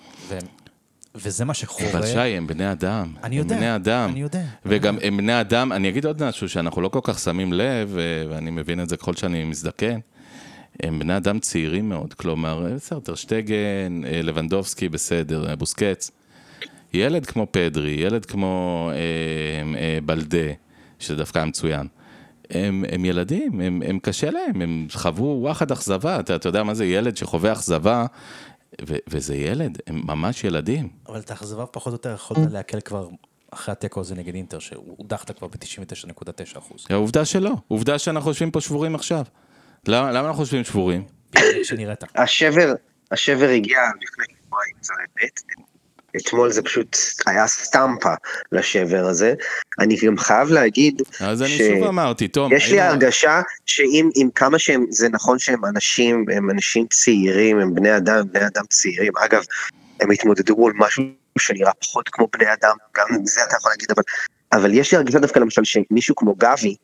S2: וזה מה שחורה.
S1: אבל שי, הם בני אדם.
S2: אני יודע,
S1: הם בני אדם.
S2: אני יודע.
S1: וגם הם בני אדם, אני אגיד עוד משהו שאנחנו לא כל כך שמים לב, ו- ואני מבין את זה ככל שאני מזדקן. הם בני אדם צעירים מאוד, כלומר, בסדר, טרשטגן, אה, לבנדובסקי, בסדר, אה, בוסקץ. ילד כמו פדרי, ילד כמו אה, אה, בלדה, שזה דווקא מצוין. הם, הם ילדים, הם, הם קשה להם, הם חוו וואחד אכזבה, אתה, אתה יודע מה זה ילד שחווה אכזבה, ו, וזה ילד, הם ממש ילדים.
S2: אבל את האכזבה פחות או יותר יכולת לעכל כבר אחרי התיקו הזה נגד אינטר, שהודחת כבר ב-99.9 אחוז.
S1: העובדה שלא, עובדה שאנחנו יושבים פה שבורים עכשיו. למה, למה אנחנו יושבים שבורים?
S2: שנראית.
S3: השבר, השבר הגיע לפני שבועיים, זו האמת. אתמול זה פשוט היה סטמפה לשבר הזה. אני גם חייב להגיד
S1: אז אני
S3: ש-
S1: שוב אמרתי, תום,
S3: יש לי הרגשה שאם עם כמה שהם, זה נכון שהם אנשים, הם אנשים צעירים, הם בני אדם, בני אדם צעירים. אגב, הם התמודדו מול משהו שנראה פחות כמו בני אדם, גם זה אתה יכול להגיד, אבל, אבל יש לי הרגשה דווקא למשל שמישהו כמו גבי,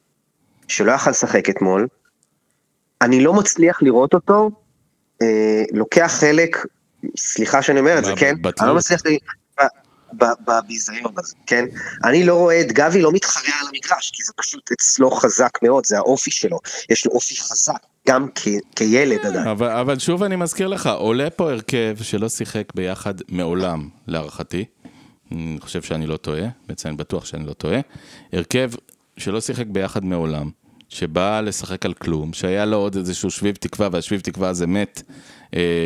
S3: שלא יכל לשחק אתמול, אני לא מצליח לראות אותו, אה, לוקח חלק, סליחה שאני אומר את זה, כן? אני לא מצליח, ל- בביזיון הזה, כן? אני לא רואה את גבי לא מתחרה על המגרש, כי זה פשוט אצלו חזק מאוד, זה האופי שלו. יש לו אופי חזק, גם כילד עדיין.
S1: אבל, אבל שוב אני מזכיר לך, עולה פה הרכב שלא שיחק ביחד מעולם, להערכתי. אני חושב שאני לא טועה, בעצם אני בטוח שאני לא טועה. הרכב שלא שיחק ביחד מעולם, שבא לשחק על כלום, שהיה לו עוד איזשהו שביב תקווה, והשביב תקווה הזה מת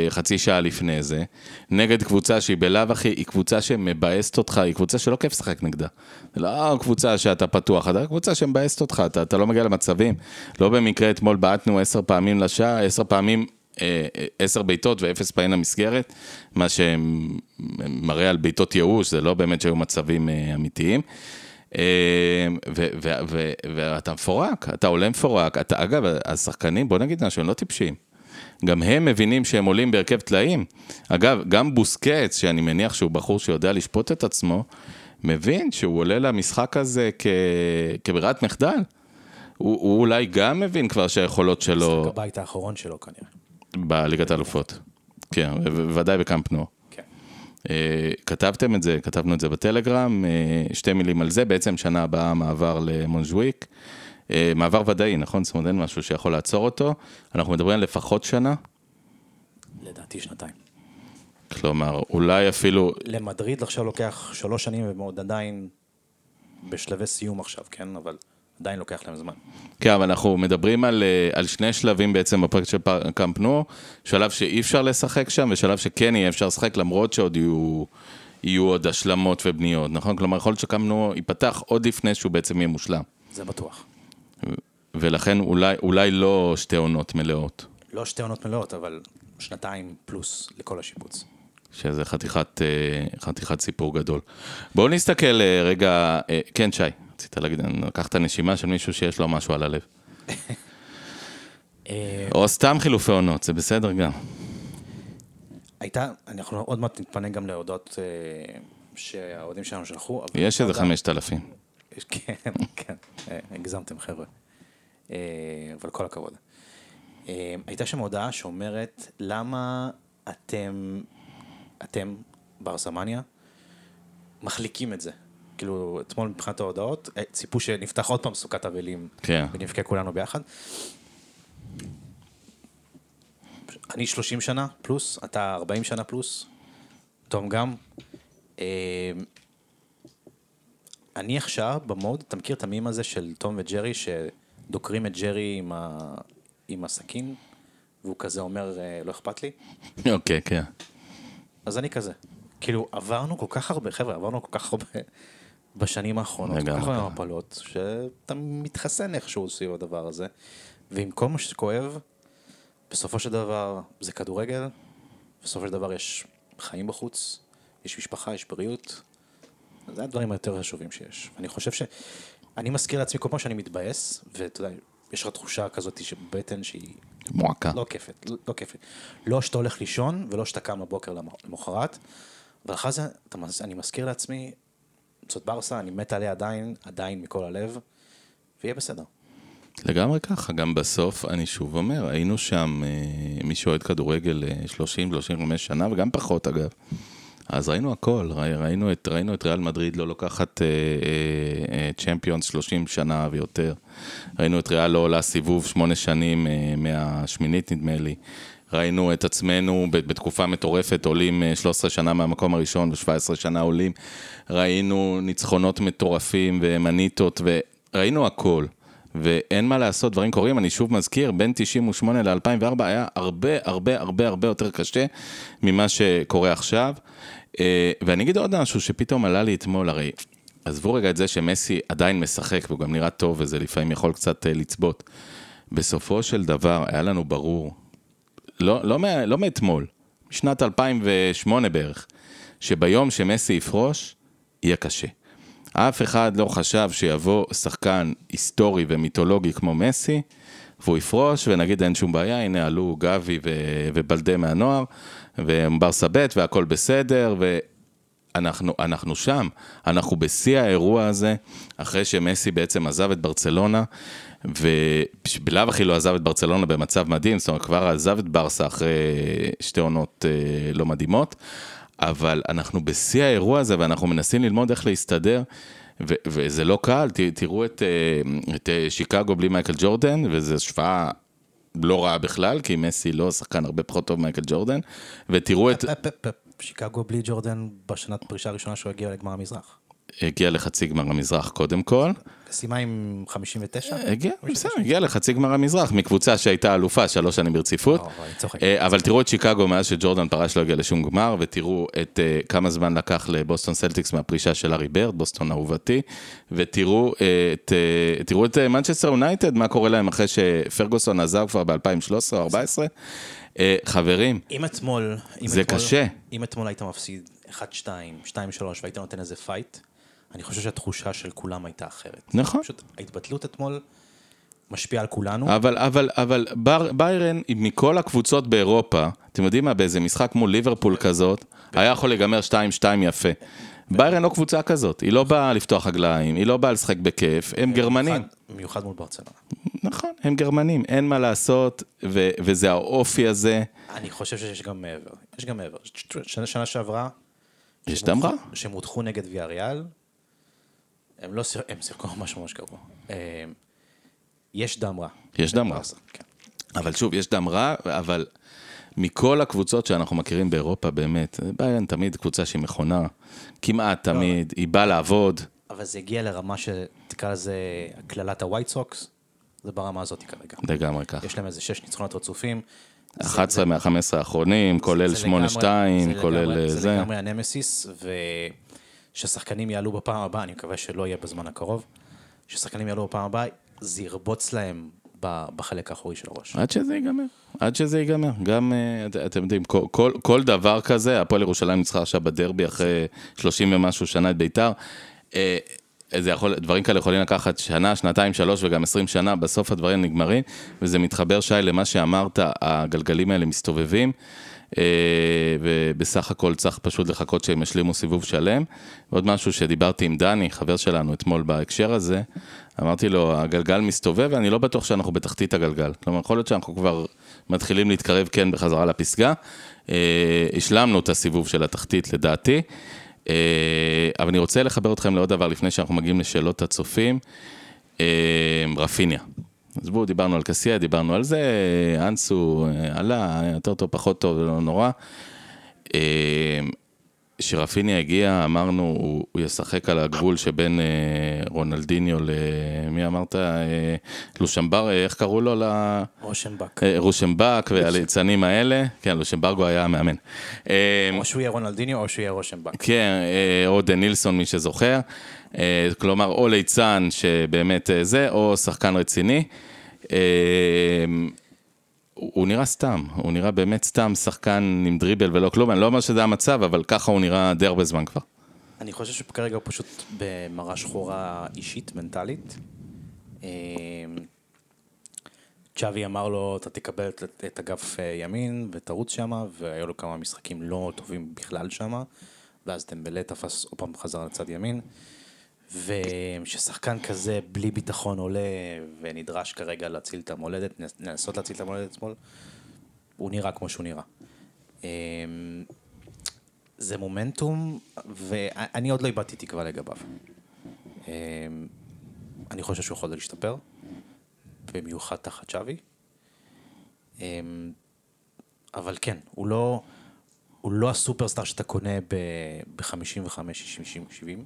S1: חצי שעה לפני זה, נגד קבוצה שהיא בלאו הכי, היא קבוצה שמבאסת אותך, היא קבוצה שלא כיף לשחק נגדה. לא קבוצה שאתה פתוח, אתה קבוצה שמבאסת אותך, אתה, אתה לא מגיע למצבים. לא במקרה אתמול בעטנו עשר פעמים לשעה, עשר פעמים אה, עשר בעיטות ואפס פעמים למסגרת, מה שמראה על בעיטות ייאוש, זה לא באמת שהיו מצבים אה, אמיתיים. ואתה מפורק, אתה עולה מפורק. אתה, אגב, השחקנים, בוא נגיד משהו, הם לא טיפשים. גם הם מבינים שהם עולים בהרכב טלאים. אגב, גם בוסקץ, שאני מניח שהוא בחור שיודע לשפוט את עצמו, מבין שהוא עולה למשחק הזה כ... כברירת מחדל. הוא, הוא אולי גם מבין כבר שהיכולות שלו...
S2: משחק הבית האחרון שלו כנראה.
S1: בליגת האלופות. כן, בוודאי בקאמפ נו. כן. אה, כתבתם את זה, כתבנו את זה בטלגרם, אה, שתי מילים על זה, בעצם שנה הבאה מעבר למונג'וויק. אה, מעבר ודאי, נכון? זאת אומרת, אין משהו שיכול לעצור אותו. אנחנו מדברים על לפחות שנה.
S2: לדעתי שנתיים.
S1: כלומר, אולי אפילו...
S2: למדריד עכשיו לוקח שלוש שנים ועוד עדיין בשלבי סיום עכשיו, כן? אבל עדיין לוקח להם זמן.
S1: כן, אבל אנחנו מדברים על, אה, על שני שלבים בעצם בפרק של קאמפ נו, שלב שאי אפשר לשחק שם ושלב שכן יהיה אפשר לשחק למרות שעוד יהיו, יהיו עוד השלמות ובניות, נכון? כלומר, יכול להיות שקאמפ נו ייפתח עוד לפני שהוא בעצם יהיה מושלם.
S2: זה בטוח.
S1: ולכן אולי, אולי לא שתי עונות מלאות.
S2: לא שתי עונות מלאות, אבל שנתיים פלוס לכל השיפוץ.
S1: שזה חתיכת, אה, חתיכת סיפור גדול. בואו נסתכל אה, רגע, אה, כן שי, רצית להגיד, לקח את הנשימה של מישהו שיש לו משהו על הלב. או סתם חילופי עונות, זה בסדר גם.
S2: הייתה, אנחנו עוד מעט נתפנה גם להודות שהאוהדים שלנו שלחו.
S1: יש איזה חמשת אלפים.
S2: כן, כן, הגזמתם חבר'ה. אבל כל הכבוד. הייתה שם הודעה שאומרת, למה אתם אתם, ברסמניה, מחליקים את זה. כאילו, אתמול מבחינת ההודעות, אה, ציפו שנפתח עוד פעם סוכת אבלים, כן. ונבכה כולנו ביחד. אני 30 שנה פלוס, אתה 40 שנה פלוס, תום גם. אני עכשיו במוד, אתה מכיר את המים הזה של תום וג'רי, שדוקרים את ג'רי עם, ה... עם הסכין, והוא כזה אומר, אה, לא אכפת לי?
S1: אוקיי, okay, כן.
S2: אז אני כזה. כאילו, עברנו כל כך הרבה, חבר'ה, עברנו כל כך הרבה בשנים האחרונות, כל כך הרבה מפלות, שאתה מתחסן איכשהו סביב הדבר הזה, ועם כל מה שכואב, בסופו של דבר זה כדורגל, בסופו של דבר יש חיים בחוץ, יש משפחה, יש בריאות, זה הדברים היותר חשובים שיש. אני חושב ש... אני מזכיר לעצמי כל פעם שאני מתבאס, ואתה יודע, יש לך תחושה כזאת של בטן שהיא...
S1: מועקה.
S2: לא כיפת, לא, לא כיפת. לא שאתה הולך לישון, ולא שאתה קם בבוקר למחרת, אבל אחרי זה אתה, אני מזכיר לעצמי, זאת ברסה, אני מת עליה עדיין, עדיין מכל הלב, ויהיה בסדר.
S1: לגמרי ככה, גם בסוף, אני שוב אומר, היינו שם, אה, מי שאוהד כדורגל 30-35 אה, שנה, וגם פחות אגב. אז ראינו הכל, ראינו את, ראינו את ריאל מדריד לא לוקחת אה, אה, צ'מפיונס 30 שנה ויותר. ראינו את ריאל לא עולה סיבוב שמונה שנים אה, מהשמינית נדמה לי. ראינו את עצמנו בתקופה מטורפת עולים 13 שנה מהמקום הראשון ו-17 שנה עולים. ראינו ניצחונות מטורפים ומניטות וראינו הכל. ואין מה לעשות, דברים קורים, אני שוב מזכיר, בין 98 ל-2004 היה הרבה הרבה הרבה הרבה יותר קשה ממה שקורה עכשיו. אה, ואני אגיד עוד משהו שפתאום עלה לי אתמול, הרי עזבו רגע את זה שמסי עדיין משחק והוא גם נראה טוב וזה לפעמים יכול קצת אה, לצבות. בסופו של דבר היה לנו ברור, לא, לא, לא מאתמול, משנת 2008 בערך, שביום שמסי יפרוש, יהיה קשה. אף אחד לא חשב שיבוא שחקן היסטורי ומיתולוגי כמו מסי, והוא יפרוש, ונגיד אין שום בעיה, הנה עלו גבי ו- ובלדה מהנוער, וברסה ב' והכל בסדר, ואנחנו אנחנו שם, אנחנו בשיא האירוע הזה, אחרי שמסי בעצם עזב את ברצלונה, ובלאו הכי לא עזב את ברצלונה במצב מדהים, זאת אומרת כבר עזב את ברסה אחרי שתי עונות אה, לא מדהימות. אבל אנחנו בשיא האירוע הזה ואנחנו מנסים ללמוד איך להסתדר. ו- וזה לא קל, ת- תראו את, אה, את אה, שיקגו בלי מייקל ג'ורדן, וזו השוואה לא רעה בכלל, כי מסי לא שחקן הרבה פחות טוב ממייקל ג'ורדן, ותראו את...
S2: שיקגו בלי ג'ורדן בשנת פרישה הראשונה שהוא הגיע לגמר המזרח.
S1: הגיע לחצי גמר המזרח קודם כל.
S2: סיימה עם 59?
S1: הגיע, בסדר, הגיע לחצי גמר המזרח, מקבוצה שהייתה אלופה שלוש שנים ברציפות.
S2: לא, אבל.
S1: אה, אבל תראו את שיקגו מאז שג'ורדן פרש לא הגיע לשום גמר, ותראו את אה, כמה זמן לקח לבוסטון סלטיקס מהפרישה של לארי בירד, בוסטון אהובתי, ותראו אה, את, אה, מנצ'סטר יונייטד, מה קורה להם אחרי שפרגוסון עזב כבר ב-2013 או 2014. אה, חברים,
S2: אם אתמול...
S1: זה קשה.
S2: אם אתמול היית מפסיד 1-2, 2-3 והיית נותן איזה פייט, אני חושב שהתחושה של כולם הייתה אחרת.
S1: נכון.
S2: פשוט ההתבטלות אתמול משפיעה על כולנו.
S1: אבל, אבל, אבל בר, ביירן, מכל הקבוצות באירופה, אתם יודעים מה, באיזה משחק מול ליברפול כזאת, היה יכול להיגמר 2-2 יפה. ביירן לא קבוצה כזאת, היא לא באה לפתוח רגליים, היא לא באה לשחק בכיף, הם גרמנים.
S2: במיוחד- מול ברצלונה.
S1: נכון, הם גרמנים, אין מה לעשות, ו- וזה האופי הזה.
S2: אני חושב שיש גם מעבר. יש גם מעבר. שנה, שעברה...
S1: יש?
S2: הודחו- שהם הודחו נגד ויאריאל, הם לא שיחקו, הם שיחקו ממש ממש גרוע. אה, יש דם רע.
S1: יש דם רע.
S2: כן.
S1: אבל שוב, יש דם רע, אבל מכל הקבוצות שאנחנו מכירים באירופה, באמת, ביירן תמיד קבוצה שהיא מכונה, כמעט תמיד, היא באה לעבוד.
S2: אבל זה הגיע לרמה שתקרא לזה קללת הווייט סוקס, זה ברמה הזאת כרגע.
S1: לגמרי ככה.
S2: יש להם איזה שש ניצחונות רצופים.
S1: 11 מה-15 האחרונים, כולל
S2: זה לגמרי-
S1: 8-2,
S2: זה
S1: כולל
S2: לגמרי-
S1: אה,
S2: זה
S1: זה.
S2: לגמרי הנמסיס, וששחקנים יעלו בפעם הבאה, אני מקווה שלא יהיה בזמן הקרוב, ששחקנים יעלו בפעם הבאה, זה ירבוץ להם בחלק האחורי של הראש.
S1: עד שזה ייגמר, עד שזה ייגמר. גם, אה, את- אתם יודעים, כל, כל, כל דבר כזה, הפועל ירושלים ניצחה עכשיו בדרבי אחרי 30 ומשהו שנה את ביתר. אה, זה יכול, דברים כאלה יכולים לקחת שנה, שנתיים, שלוש וגם 20 שנה, בסוף הדברים נגמרים, וזה מתחבר, שי, למה שאמרת, הגלגלים האלה מסתובבים, ובסך הכל צריך פשוט לחכות שהם ישלימו סיבוב שלם. עוד משהו שדיברתי עם דני, חבר שלנו אתמול בהקשר הזה, אמרתי לו, הגלגל מסתובב ואני לא בטוח שאנחנו בתחתית הגלגל. כלומר, יכול להיות שאנחנו כבר מתחילים להתקרב כן בחזרה לפסגה. אה, השלמנו את הסיבוב של התחתית לדעתי. אה, אבל אני רוצה לחבר אתכם לעוד דבר לפני שאנחנו מגיעים לשאלות הצופים. אה, רפיניה. עזבו, דיברנו על קסיה, דיברנו על זה, אנסו אה, עלה, יותר טוב, פחות טוב, לא נורא. אה, כשרפיניה הגיע, אמרנו, הוא, הוא ישחק על הגבול שבין אה, רונלדיניו למי אמרת? אה, לושמבר, אה, איך קראו לו? ל...
S2: רושנבק.
S1: אה, רושנבק והליצנים האלה. כן, לושנברגו היה המאמן. אה,
S2: או שהוא יהיה רונלדיניו או שהוא יהיה רושנבק.
S1: כן, אה, או דנילסון, מי שזוכר. אה, כלומר, או ליצן שבאמת אה, זה, או שחקן רציני. אה, הוא נראה סתם, הוא נראה באמת סתם שחקן עם דריבל ולא כלום, אני לא אומר שזה המצב, אבל ככה הוא נראה די הרבה זמן כבר.
S2: אני חושב שכרגע הוא פשוט במראה שחורה אישית, מנטלית. אה, צ'אבי אמר לו, אתה תקבל את, אגף אה, ימין ותרוץ שמה, והיו לו כמה משחקים לא טובים בכלל שמה, ואז דמבלה תפס עוד פעם חזרה לצד ימין. וכששחקן כזה בלי ביטחון עולה ונדרש כרגע להציל את המולדת, לנסות להציל את המולדת שמאל, הוא נראה כמו שהוא נראה. אמ, זה מומנטום, ואני עוד לא איבדתי תקווה לגביו. אמ, אני חושב שהוא יכול להשתפר, במיוחד תחת שווי. אמ, אבל כן, הוא לא, הוא לא הסופרסטאר שאתה קונה ב-55, 60, 60, 70.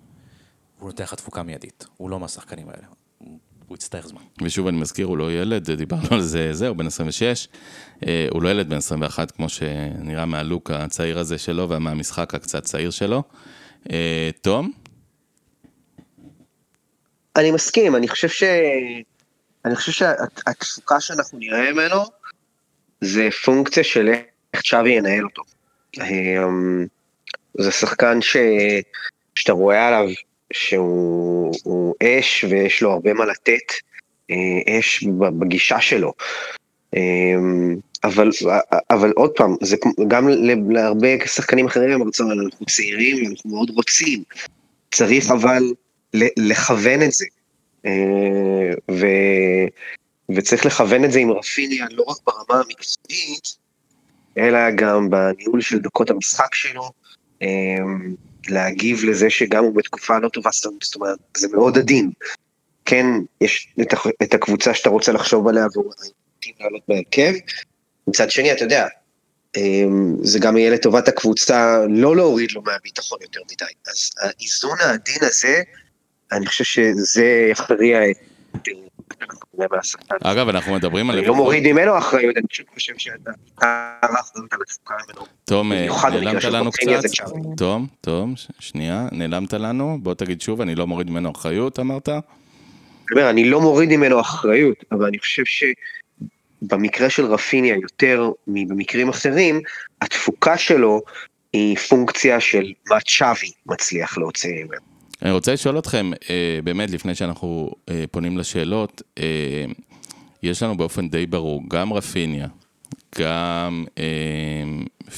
S2: הוא נותן לך תפוקה מיידית. הוא לא מהשחקנים האלה. הוא הוא יצטרך זמן.
S1: ושוב אני מזכיר, הוא לא ילד, דיברנו על זה, זה, הוא בן 26, אה, הוא לא ילד בן 21, כמו שנראה מהלוק הצעיר הזה שלו ומהמשחק הקצת צעיר שלו. אה, תום?
S3: אני מסכים, אני חושב ש... אני חושב שהתפוקה שאנחנו נראה ממנו זה פונקציה של איך צ'אבי ינהל אותו. אמ, זה שחקן ש... שאתה רואה עליו שהוא הוא אש ויש לו הרבה מה לתת, אה, אש בגישה שלו. אמ, אבל, אבל עוד פעם, זה גם להרבה שחקנים אחרים, אנחנו צעירים, אנחנו מאוד רוצים, צריך אבל לכוון את זה. ו... וצריך לכוון את זה עם רפיניה לא רק ברמה המקצועית, אלא גם בניהול של דקות המשחק שלו, להגיב לזה שגם הוא בתקופה לא טובה, זאת אומרת, זה מאוד עדין. כן, יש את, את הקבוצה שאתה רוצה לחשוב עליה והוא מתאים לעלות בהרכב. מצד שני, אתה יודע, אמ, זה גם יהיה לטובת הקבוצה לא להוריד לו מהביטחון יותר מדי. אז האיזון העדין הזה, אני חושב שזה יכריע את...
S1: אגב, אנחנו מדברים על...
S3: אני לא מוריד ממנו אחריות, אני פשוט חושב שאתה... האחריות על התפוקה ממנו.
S1: תום, אה, נעלמת
S3: במקרה
S1: לנו קצת. תום, תום, ש- שנייה, נעלמת לנו. בוא תגיד שוב, אני לא מוריד ממנו אחריות, אמרת?
S3: אני לא מוריד ממנו אחריות, אבל אני חושב שבמקרה של רפיניה יותר מבמקרים אחרים, התפוקה שלו היא פונקציה של מה צ'אבי מצליח להוציא ממנו.
S1: אני רוצה לשאול אתכם, אה, באמת, לפני שאנחנו אה, פונים לשאלות, אה, יש לנו באופן די ברור, גם רפיניה, גם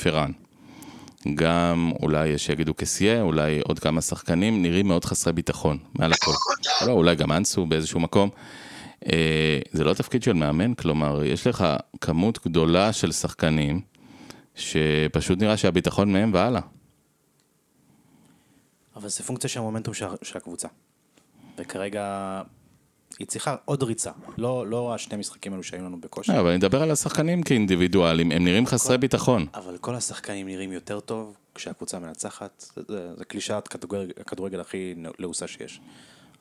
S1: פרן, גם אולי יש שיגידו קסיה, אולי עוד כמה שחקנים, נראים מאוד חסרי ביטחון, מעל הכל. לא, אולי גם אנסו באיזשהו מקום. זה לא תפקיד של מאמן, כלומר, יש לך כמות גדולה של שחקנים, שפשוט נראה שהביטחון מהם והלאה.
S2: אבל זה פונקציה של המומנטום של, של הקבוצה. וכרגע היא צריכה עוד ריצה. לא, לא השני משחקים האלו שהיו לנו בכושר.
S1: לא, אבל אני מדבר על השחקנים כאינדיבידואלים, הם נראים חסרי ביטחון.
S2: אבל כל השחקנים נראים יותר טוב כשהקבוצה מנצחת. זה, זה, קלישאת כדורגל, הכדורגל הכי לעוסה שיש.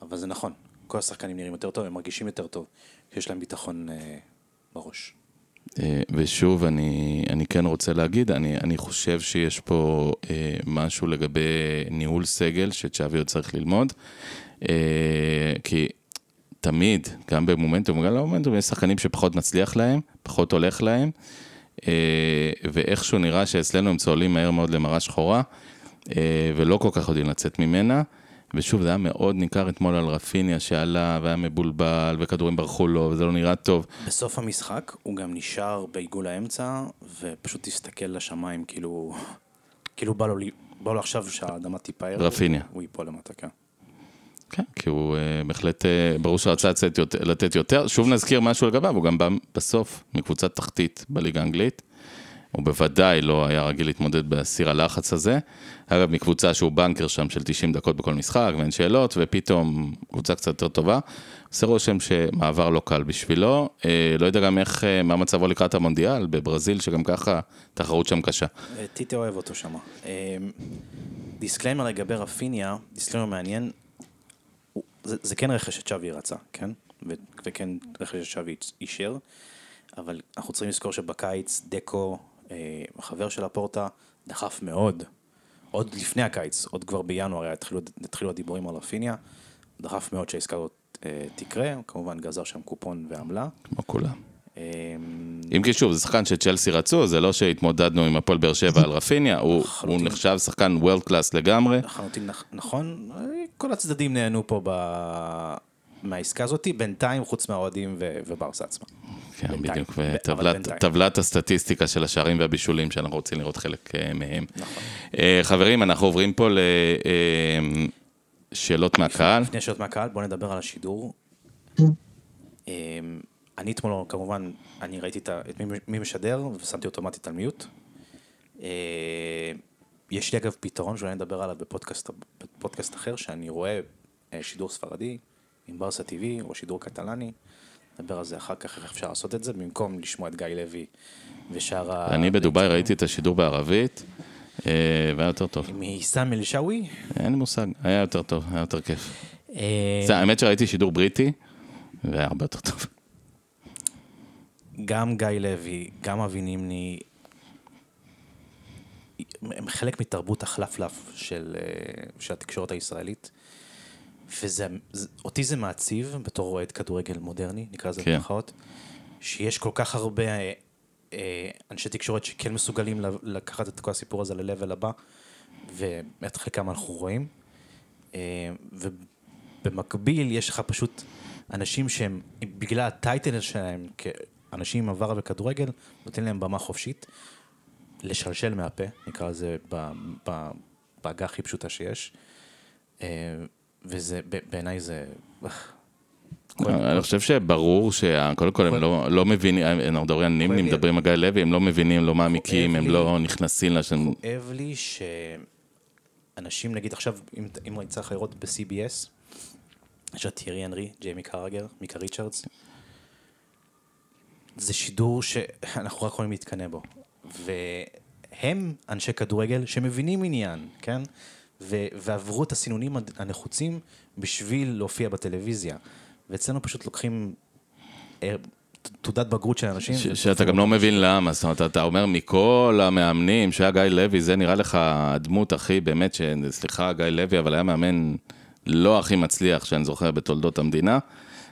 S2: אבל זה נכון. כל השחקנים נראים יותר טוב, הם מרגישים יותר טוב. שיש להם ביטחון אה, בראש.
S1: אה, ושוב, אני, אני כן רוצה להגיד, אני, אני חושב שיש פה אה, משהו לגבי ניהול סגל שצ'אבי עוד צריך ללמוד, אה, כי תמיד, גם במומנטום לא במומנטום, יש שחקנים שפחות מצליח להם, פחות הולך להם, אה, ואיכשהו נראה שאצלנו הם צוללים מהר מאוד למראה שחורה, אה, ולא כל כך יודעים לצאת ממנה. ושוב, זה היה מאוד ניכר אתמול על רפיניה שעלה והיה מבולבל, וכדורים ברחו לו, וזה לא נראה טוב.
S2: בסוף המשחק הוא גם נשאר בעיגול האמצע, ופשוט הסתכל לשמיים כאילו... כאילו בא לו, בא לו עכשיו שהאדמה תיפער.
S1: רפיניה.
S2: הוא ייפול למטה, כן.
S1: כן, כי הוא uh, בהחלט, uh, ברור שרצה לתת יותר, לתת יותר. שוב נזכיר משהו לגביו, הוא גם בא בסוף מקבוצת תחתית בליגה האנגלית. הוא בוודאי לא היה רגיל להתמודד בסיר הלחץ הזה. אגב, מקבוצה שהוא בנקר שם של 90 דקות בכל משחק, ואין שאלות, ופתאום קבוצה קצת יותר טובה. עושה רושם שמעבר לא קל בשבילו. אה, לא יודע גם איך, אה, מה מצבו לקראת המונדיאל בברזיל, שגם ככה תחרות שם קשה.
S2: אה, טיטה אוהב אותו שם. disclaimer לגבי רפיניה, disclaimer מעניין, הוא- זה, זה כן רכש שצ'אבי רצה, כן? ו, וכן רכש שצ'אבי אישר, אבל אנחנו צריכים לזכור שבקיץ דקו, אה, החבר של לפורטה, דחף מאוד, עוד לפני הקיץ, עוד כבר בינואר התחילו, התחילו הדיבורים על רפיניה, דחף מאוד שהעסקה הזאת אה, תקרה, הוא כמובן גזר שם קופון ועמלה.
S1: כמו כולם.
S2: אה,
S1: אם כי שוב, זה שחקן שצ'לסי רצו, זה לא שהתמודדנו עם הפועל באר שבע על רפיניה, הוא. נחשב שחקן וורלד קלאס לגמרי.
S2: לחלוטין נכ- נכון, אה, כל הצדדים נהנו פה ב... מהעסקה הזאת, בינתיים חוץ מהאוהדים וברסה עצמה.
S1: כן,
S2: בינתיים.
S1: בדיוק, וטבלת הסטטיסטיקה של השערים והבישולים שאנחנו רוצים לראות חלק אה, מהם.
S2: נכון.
S1: אה, חברים, אנחנו עוברים פה לשאלות מהקהל.
S2: לפני שאלות מהקהל, בואו נדבר על השידור. אני אתמול, כמובן, אני ראיתי את מי- משדר ושמתי אוטומטית על מיוט. אה, יש לי אגב פתרון שאולי נדבר עליו בפודקאסט, בפודקאסט אחר, שאני רואה אה, שידור ספרדי עם ברסה TV או שידור קטלני. נדבר על זה אחר כך, איך אפשר לעשות את זה, במקום לשמוע את גיא לוי ושאר ה...
S1: אני בדובאי ראיתי את השידור בערבית, אה, והיה יותר טוב.
S2: מסם אל-שאווי.
S1: אין לי מושג, היה יותר טוב, היה יותר כיף.
S2: אה,
S1: זה, האמת שראיתי שידור בריטי, והיה הרבה יותר טוב.
S2: גם גיא לוי, גם אבי נימני, הם חלק מתרבות החלפלף של, אה, של התקשורת הישראלית. וזה, זה- מעציב בתור אוהד כדורגל מודרני, נקרא לזה
S1: כן.
S2: במרכאות, שיש כל כך הרבה אה, אה, אנשי תקשורת שכן מסוגלים לקחת את כל הסיפור הזה ל-level הבא, ואת חלקם אנחנו רואים. אה, ובמקביל יש לך פשוט אנשים שהם, בגלל הטייטל שלהם כאנשים עם עבר בכדורגל, נותן להם במה חופשית, לשלשל מהפה, נקרא לזה בעגה הכי פשוטה שיש. אה, וזה, בעיניי זה...
S1: אני חושב שברור שקודם כל הם לא- לא מבינים, אנחנו מדברים על נימני. מדברים על גיא לוי, הם לא מבינים, לא מעמיקים, הם. לא נכנסים לשם.
S2: כואב לי ש... אנשים, נגיד עכשיו, אם, לך לראות ב-CBS, יש את טיירי הנרי, ג'יימי קרגר, מיקה ריצ'רדס, זה שידור שאנחנו רק יכולים להתקנא בו. והם אנשי כדורגל שמבינים עניין, כן? ו- ועברו את הסינונים הנחוצים בשביל להופיע בטלוויזיה. ואצלנו פשוט לוקחים אה, תעודת בגרות של אנשים.
S1: ש- שאתה גם לא מבין למה, זאת אומרת, אתה אומר מכל המאמנים, שהיה גיא לוי, זה נראה לך הדמות הכי, באמת, ש... סליחה, גיא לוי, אבל היה מאמן לא הכי מצליח שאני זוכר בתולדות המדינה.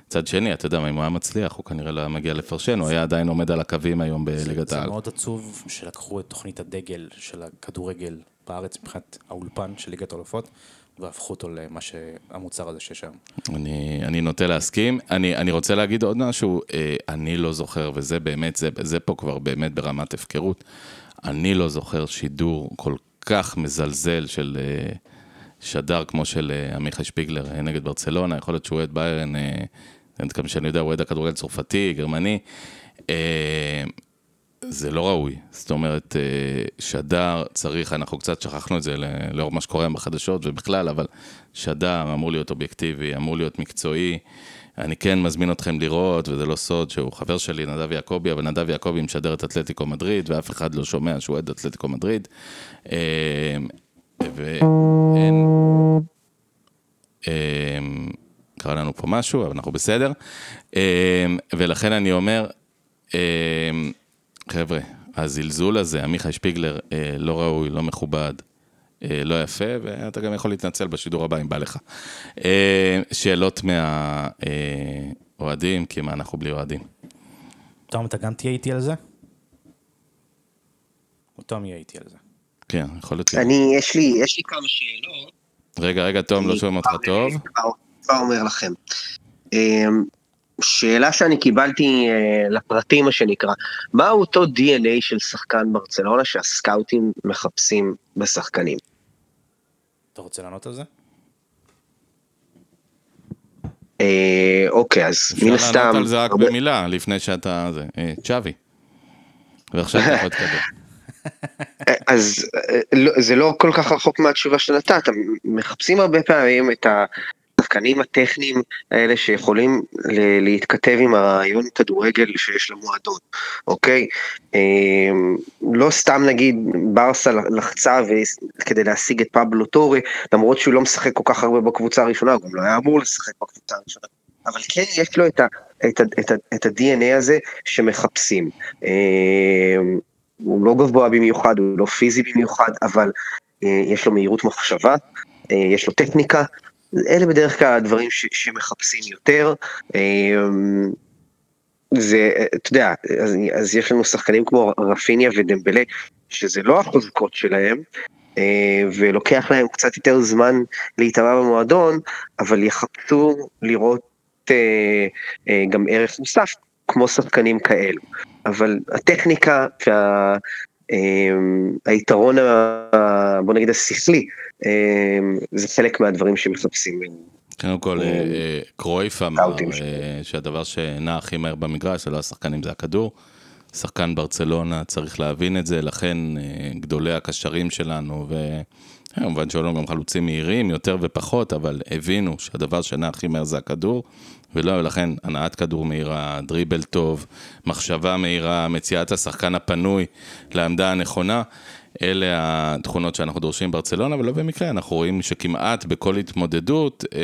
S1: מצד שני, אתה יודע, אם הוא היה מצליח, הוא כנראה לא היה מגיע לפרשן, הוא היה עדיין עומד על הקווים היום בליגת
S2: זה
S1: העל.
S2: מאוד עצוב שלקחו את תוכנית הדגל של הכדורגל בארץ מבחינת האולפן של ליגת האלופות, והפכו אותו למה שהמוצר הזה שיש היום.
S1: אני, אני נוטה להסכים. אני, אני רוצה להגיד עוד משהו, אה, אני לא זוכר, וזה באמת, זה, זה פה כבר באמת ברמת הפקרות, אני לא זוכר שידור כל כך מזלזל של אה, שדר כמו של אה, עמיחי שפיגלר נגד ברצלונה, יכול להיות שהוא אוהד ביירן, אה, עד כמה שאני יודע, הוא אוהד הכדורגל צרפתי, גרמני. זה לא ראוי, זאת אומרת, אה, שדר צריך, אנחנו קצת שכחנו את זה לאור מה שקורה בחדשות ובכלל, אבל שדר אמור להיות אובייקטיבי, אמור להיות מקצועי. אני כן מזמין אתכם לראות, וזה לא סוד שהוא חבר שלי, נדב יעקבי, אבל נדב יעקבי משדר את אתלטיקו מדריד, ואף אחד לא שומע שהוא אוהד אתלטיקו מדריד. אה, ואין... אה, קרה לנו פה משהו, אבל אנחנו בסדר. ולכן אני אומר, חבר'ה, הזלזול הזה, עמיחי שפיגלר, אה, לא ראוי, לא מכובד, אה, לא יפה, ואתה גם יכול להתנצל בשידור הבא אם בא לך. אה, שאלות מהאוהדים, כי מה, אנחנו בלי אוהדים.
S2: תום, אתה גם תהיה איתי על זה? או תום יהיה איתי על זה?
S1: כן, יכול להיות.
S3: אני, יש לי, יש לי כמה שאלות.
S1: רגע, רגע, תום, לא שומעים אותך טוב.
S3: כבר- כבר אומר לכם. שאלה שאני קיבלתי אה, לפרטים, מה שנקרא, מהו אותו DNA של שחקן ברצלונה שהסקאוטים מחפשים בשחקנים?
S2: אתה רוצה לענות על זה?
S3: אה, אוקיי, אז מן
S1: אפשר
S3: הסתם...
S1: לענות על זה רק
S3: הרבה-
S1: במילה, לפני שאתה... זה, אה, צ'אבי. ועכשיו אתה יכול להתקדם.
S3: אז אה, לא- זה לא כל כך רחוק מהתשובה שנתת, מחפשים הרבה פעמים את השחקנים הטכניים האלה שיכולים להתכתב עם הרעיון כדורגל שיש למועדון, אוקיי? אה, לא סתם נגיד ברסה לחצה כדי להשיג את פבלו טורי, למרות שהוא לא משחק כל כך הרבה בקבוצה הראשונה, הוא גם לא היה אמור לשחק בקבוצה הראשונה. אבל כן יש לו את, ה, את, ה, את, ה, את ה-DNA הזה שמחפשים. אה, הוא לא גבוה במיוחד, הוא לא פיזי במיוחד, אבל אה, יש לו מהירות מחשבה, אה, יש לו טכניקה, אלה בדרך כלל הדברים ש, שמחפשים יותר. אה, זה, אתה יודע, אז, אז יש לנו שחקנים כמו רפיניה ודמבלה, שזה לא החוזקות שלהם, אה, ולוקח להם קצת יותר זמן להיטמע במועדון, אבל יחפשו לראות אה, אה, גם ערך מוסף, כמו שחקנים כאלו. אבל הטכניקה והיתרון, ה- בוא נגיד השכלי, אה, זה חלק מהדברים שמחפשים.
S1: קודם כל, אה, אה, קרויף אמר אה, שהדבר שנע הכי מהר במגרש זה לא השחקנים, זה הכדור. שחקן ברצלונה צריך להבין את זה, לכן אה, גדולי הקשרים שלנו, וכמובן שהיו לנו גם חלוצים מהירים יותר ופחות, אבל הבינו שהדבר שנע הכי מהר זה הכדור, ולא, לכן הנעת כדור מהירה, דריבל טוב, מחשבה מהירה, מציאת השחקן הפנוי לעמדה הנכונה. אלה התכונות שאנחנו דורשים ברצלונה, ולא במקרה, אנחנו רואים שכמעט בכל התמודדות, אה,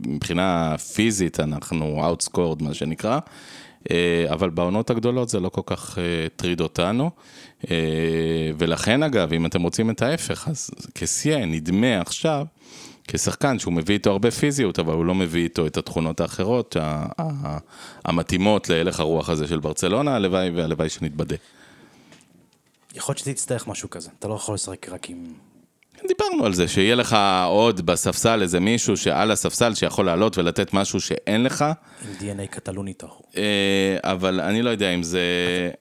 S1: מבחינה פיזית אנחנו אאוטסקורד, מה שנקרא, אה, אבל בעונות הגדולות זה לא כל כך אה, הטריד אותנו. אה, ולכן אגב, אם אתם רוצים את ההפך, אז כסייה נדמה עכשיו, כשחקן שהוא מביא איתו הרבה פיזיות, אבל הוא לא מביא איתו את התכונות האחרות ה- ה- המתאימות להלך הרוח הזה של ברצלונה, הלוואי והלוואי שנתבדה.
S2: יכול להיות שתצטרך משהו כזה, אתה לא יכול לשחק רק עם...
S1: דיברנו על זה, שיהיה לך עוד בספסל איזה מישהו שעל הספסל שיכול לעלות ולתת משהו שאין לך,
S2: עם DNA קטלוני טהור.
S1: אה, אבל אני לא יודע אם זה...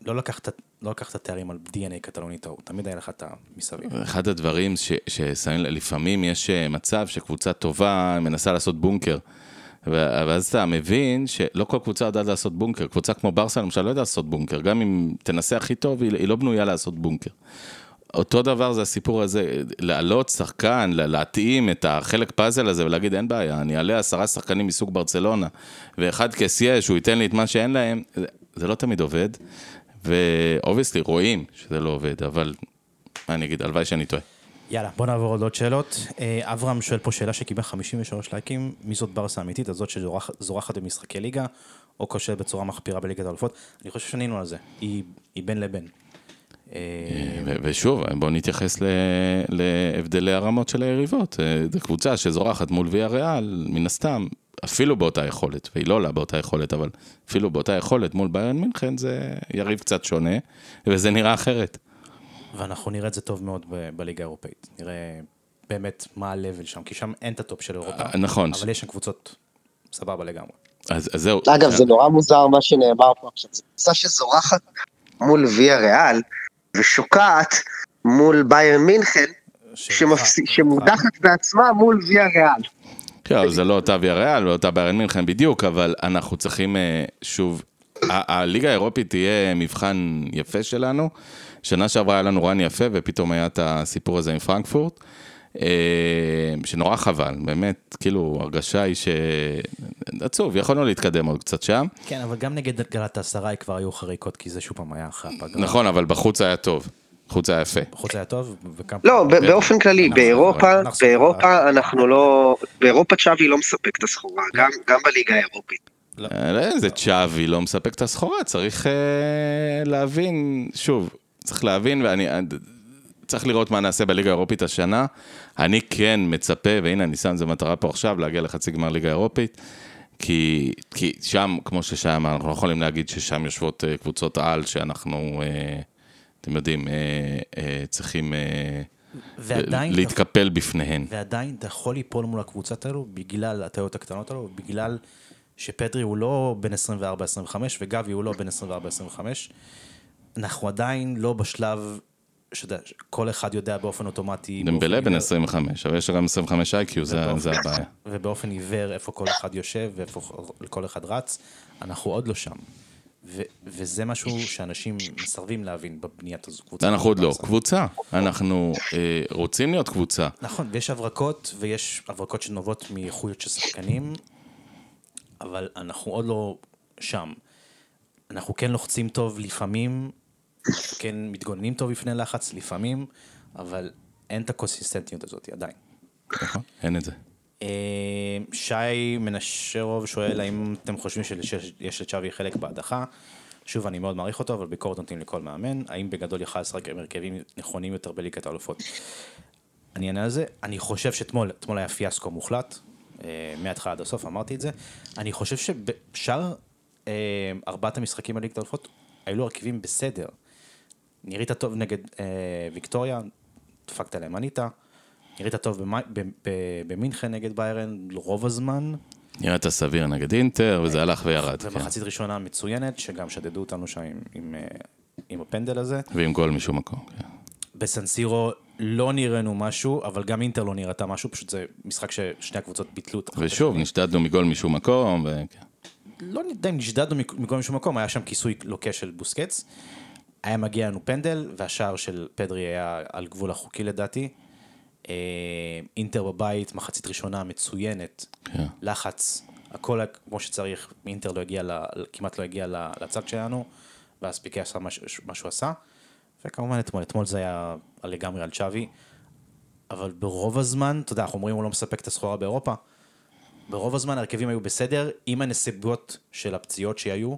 S2: לא לקחת, לא לקחת תארים על DNA קטלוני טהור, תמיד היה לך את המסביב.
S1: אחד הדברים ששמים, לפעמים יש אה, מצב שקבוצה טובה מנסה לעשות בונקר. ואז אתה מבין שלא כל קבוצה יודעת לעשות בונקר. קבוצה כמו ברסה למשל לא יודעת לעשות בונקר, גם אם תנסה הכי טוב, היא, לא בנויה לעשות בונקר. אותו דבר זה הסיפור הזה, להעלות שחקן, לה- להתאים את החלק פאזל הזה ולהגיד אין בעיה, אני אעלה עשרה שחקנים מסוג ברצלונה, ואחד כסייה שהוא ייתן לי את מה שאין להם, זה לא תמיד עובד, ו obviously רואים שזה לא עובד, אבל מה אני אגיד, הלוואי שאני טועה.
S2: יאללה, בוא נעבור עוד עוד שאלות. אה, אברהם שואל פה שאלה שקיבל 53 לייקים, מי זאת ברסה האמיתית? הזאת שזורחת במשחקי ליגה, או כושלת בצורה מחפירה בליגת האלופות? אני חושב שענינו על זה, היא, היא בין לבין. אה,
S1: ו- ושוב, בואו נתייחס ל- להבדלי הרמות של היריבות. אה, זו קבוצה שזורחת מול ויה ריאל, מן הסתם, אפילו באותה יכולת, והיא לא עולה באותה יכולת, אבל אפילו באותה יכולת מול ביירן מינכן זה יריב קצת שונה, וזה נראה אחרת.
S2: ואנחנו נראה את זה טוב מאוד ב- בליגה האירופאית. נראה באמת מה ה-level שם, כי שם אין את הטופ של אירופה.
S1: אה, נכון.
S2: אבל יש שם קבוצות סבבה לגמרי.
S1: אז, אז זהו.
S3: אגב, זה נורא מוזר מה שנאמר פה עכשיו. זו קבוצה שזורחת מול ויה ריאל, ושוקעת מול ביירן מינכן, שמודחת בעצמה מול ויה ריאל.
S1: כן, זה לא אותה ויה ריאל ואותה ביירן מינכן בדיוק, אבל אנחנו צריכים אה, שוב, הליגה האירופית תהיה מבחן יפה שלנו. שנה שעברה היה לנו רן יפה, ופתאום היה את הסיפור הזה עם פרנקפורט. אה, שנורא חבל, באמת, כאילו, הרגשה היא ש... עצוב, יכולנו להתקדם עוד קצת שם.
S2: כן, אבל גם נגד גלת העשרה כבר היו חריקות, כי זה שוב פעם היה אחרי הפגרה.
S1: נכון, אבל בחוץ היה טוב. בחוץ היה יפה.
S2: בחוץ היה טוב, וכמה...
S3: לא, ב- באופן כללי, באירופה. באירופה אנחנו לא... באירופה צ'אבי לא מספק את הסחורה, גם- גם בליגה האירופית.
S1: אה, זה צ'אבי לא מספק את הסחורה, צריך אה, להבין, שוב, צריך להבין, ואני... אה, צריך לראות מה נעשה בליגה האירופית השנה. אני כן מצפה, והנה אני שם את זה מטרה פה עכשיו, להגיע לחצי גמר ליגה אירופית. כי, כי שם, כמו ששם, אנחנו לא יכולים להגיד ששם יושבות קבוצות על שאנחנו, אה, אתם יודעים, אה, אה, צריכים אה,
S2: ועדיין,
S1: להתקפל בפניהן.
S2: ועדיין אתה יכול ליפול מול הקבוצות האלו בגלל הטעויות הקטנות האלו, בגלל שפדרי הוא לא בן 24-25 וגבי הוא לא בן 24-25. אנחנו עדיין לא בשלב שאתה יודע, כל אחד יודע באופן אוטומטי.
S1: דמבלה בן
S2: עיוור-
S1: 25, אבל יש גם 25 איי-קיו, זה הבעיה.
S2: ובאופן עיוור איפה כל אחד יושב ואיפה כל אחד רץ, אנחנו עוד לא שם. ו- וזה משהו שאנשים מסרבים להבין בבניית הזו. קבוצה
S1: אנחנו עוד לא. קבוצה, אנחנו אה, רוצים להיות קבוצה.
S2: נכון, ויש הברקות, ויש הברקות שנובעות מאיכויות של שחקנים, אבל אנחנו עוד לא שם. אנחנו כן לוחצים טוב לפעמים, כן מתגוננים טוב בפני לחץ לפעמים, אבל אין את הקונסיסטנטיות הזאת עדיין.
S1: נכון? אין את זה.
S2: אה, שי מנשרוב שואל האם אתם חושבים שיש לצ'אבי חלק בהדחה? שוב, אני מאוד מעריך אותו, אבל ביקורת נותנים לכל מאמן. האם בגדול יכל לשחק עם הרכבים נכונים יותר בליגת האלופות? אני אענה על זה. אני חושב שאתמול, אתמול היה פיאסקו מוחלט, אה, מההתחלה עד הסוף, אמרתי את זה. אני חושב שבשאר אה, ארבעת המשחקים בליגת האלופות, היו לו הרכבים בסדר. נראית טוב נגד ויקטוריה, דפקת להם ענית. נראית טוב במינכן נגד ביירן רוב הזמן,
S1: נראית סביר נגד אינטר, וזה הלך וירד. כן.
S2: ומחצית ראשונה מצוינת, שגם שדדו אותנו שם עם, אה, עם הפנדל הזה.
S1: ועם גול משום מקום. כן.
S2: בסנסירו לא נראינו משהו, אבל גם אינטר לא נראתה משהו, פשוט זה משחק ששני הקבוצות ביטלו את אחת
S1: ושוב. נשדדנו מגול משום מקום, וכן.
S2: לא יודע אם נשדדנו מכל משום מקום, היה שם כיסוי לוקה של בוסקץ. היה מגיע לנו פנדל, והשער של פדרי היה על גבול החוקי לדעתי. אה, אינטר בבית, מחצית ראשונה מצוינת,
S1: כן.
S2: לחץ, הכל כמו שצריך, אינטר לא הגיע, ל- כמעט לא הגיע לצד שלנו, ואז פיקי עשה מה שהוא עשה. וכמובן אתמול, אתמול זה היה לגמרי על צ'אבי, אבל ברוב הזמן, אתה יודע, אנחנו אומרים הוא לא מספק את הסחורה באירופה, ברוב הזמן ההרכבים היו בסדר, עם הנסיבות של הפציעות שהיו,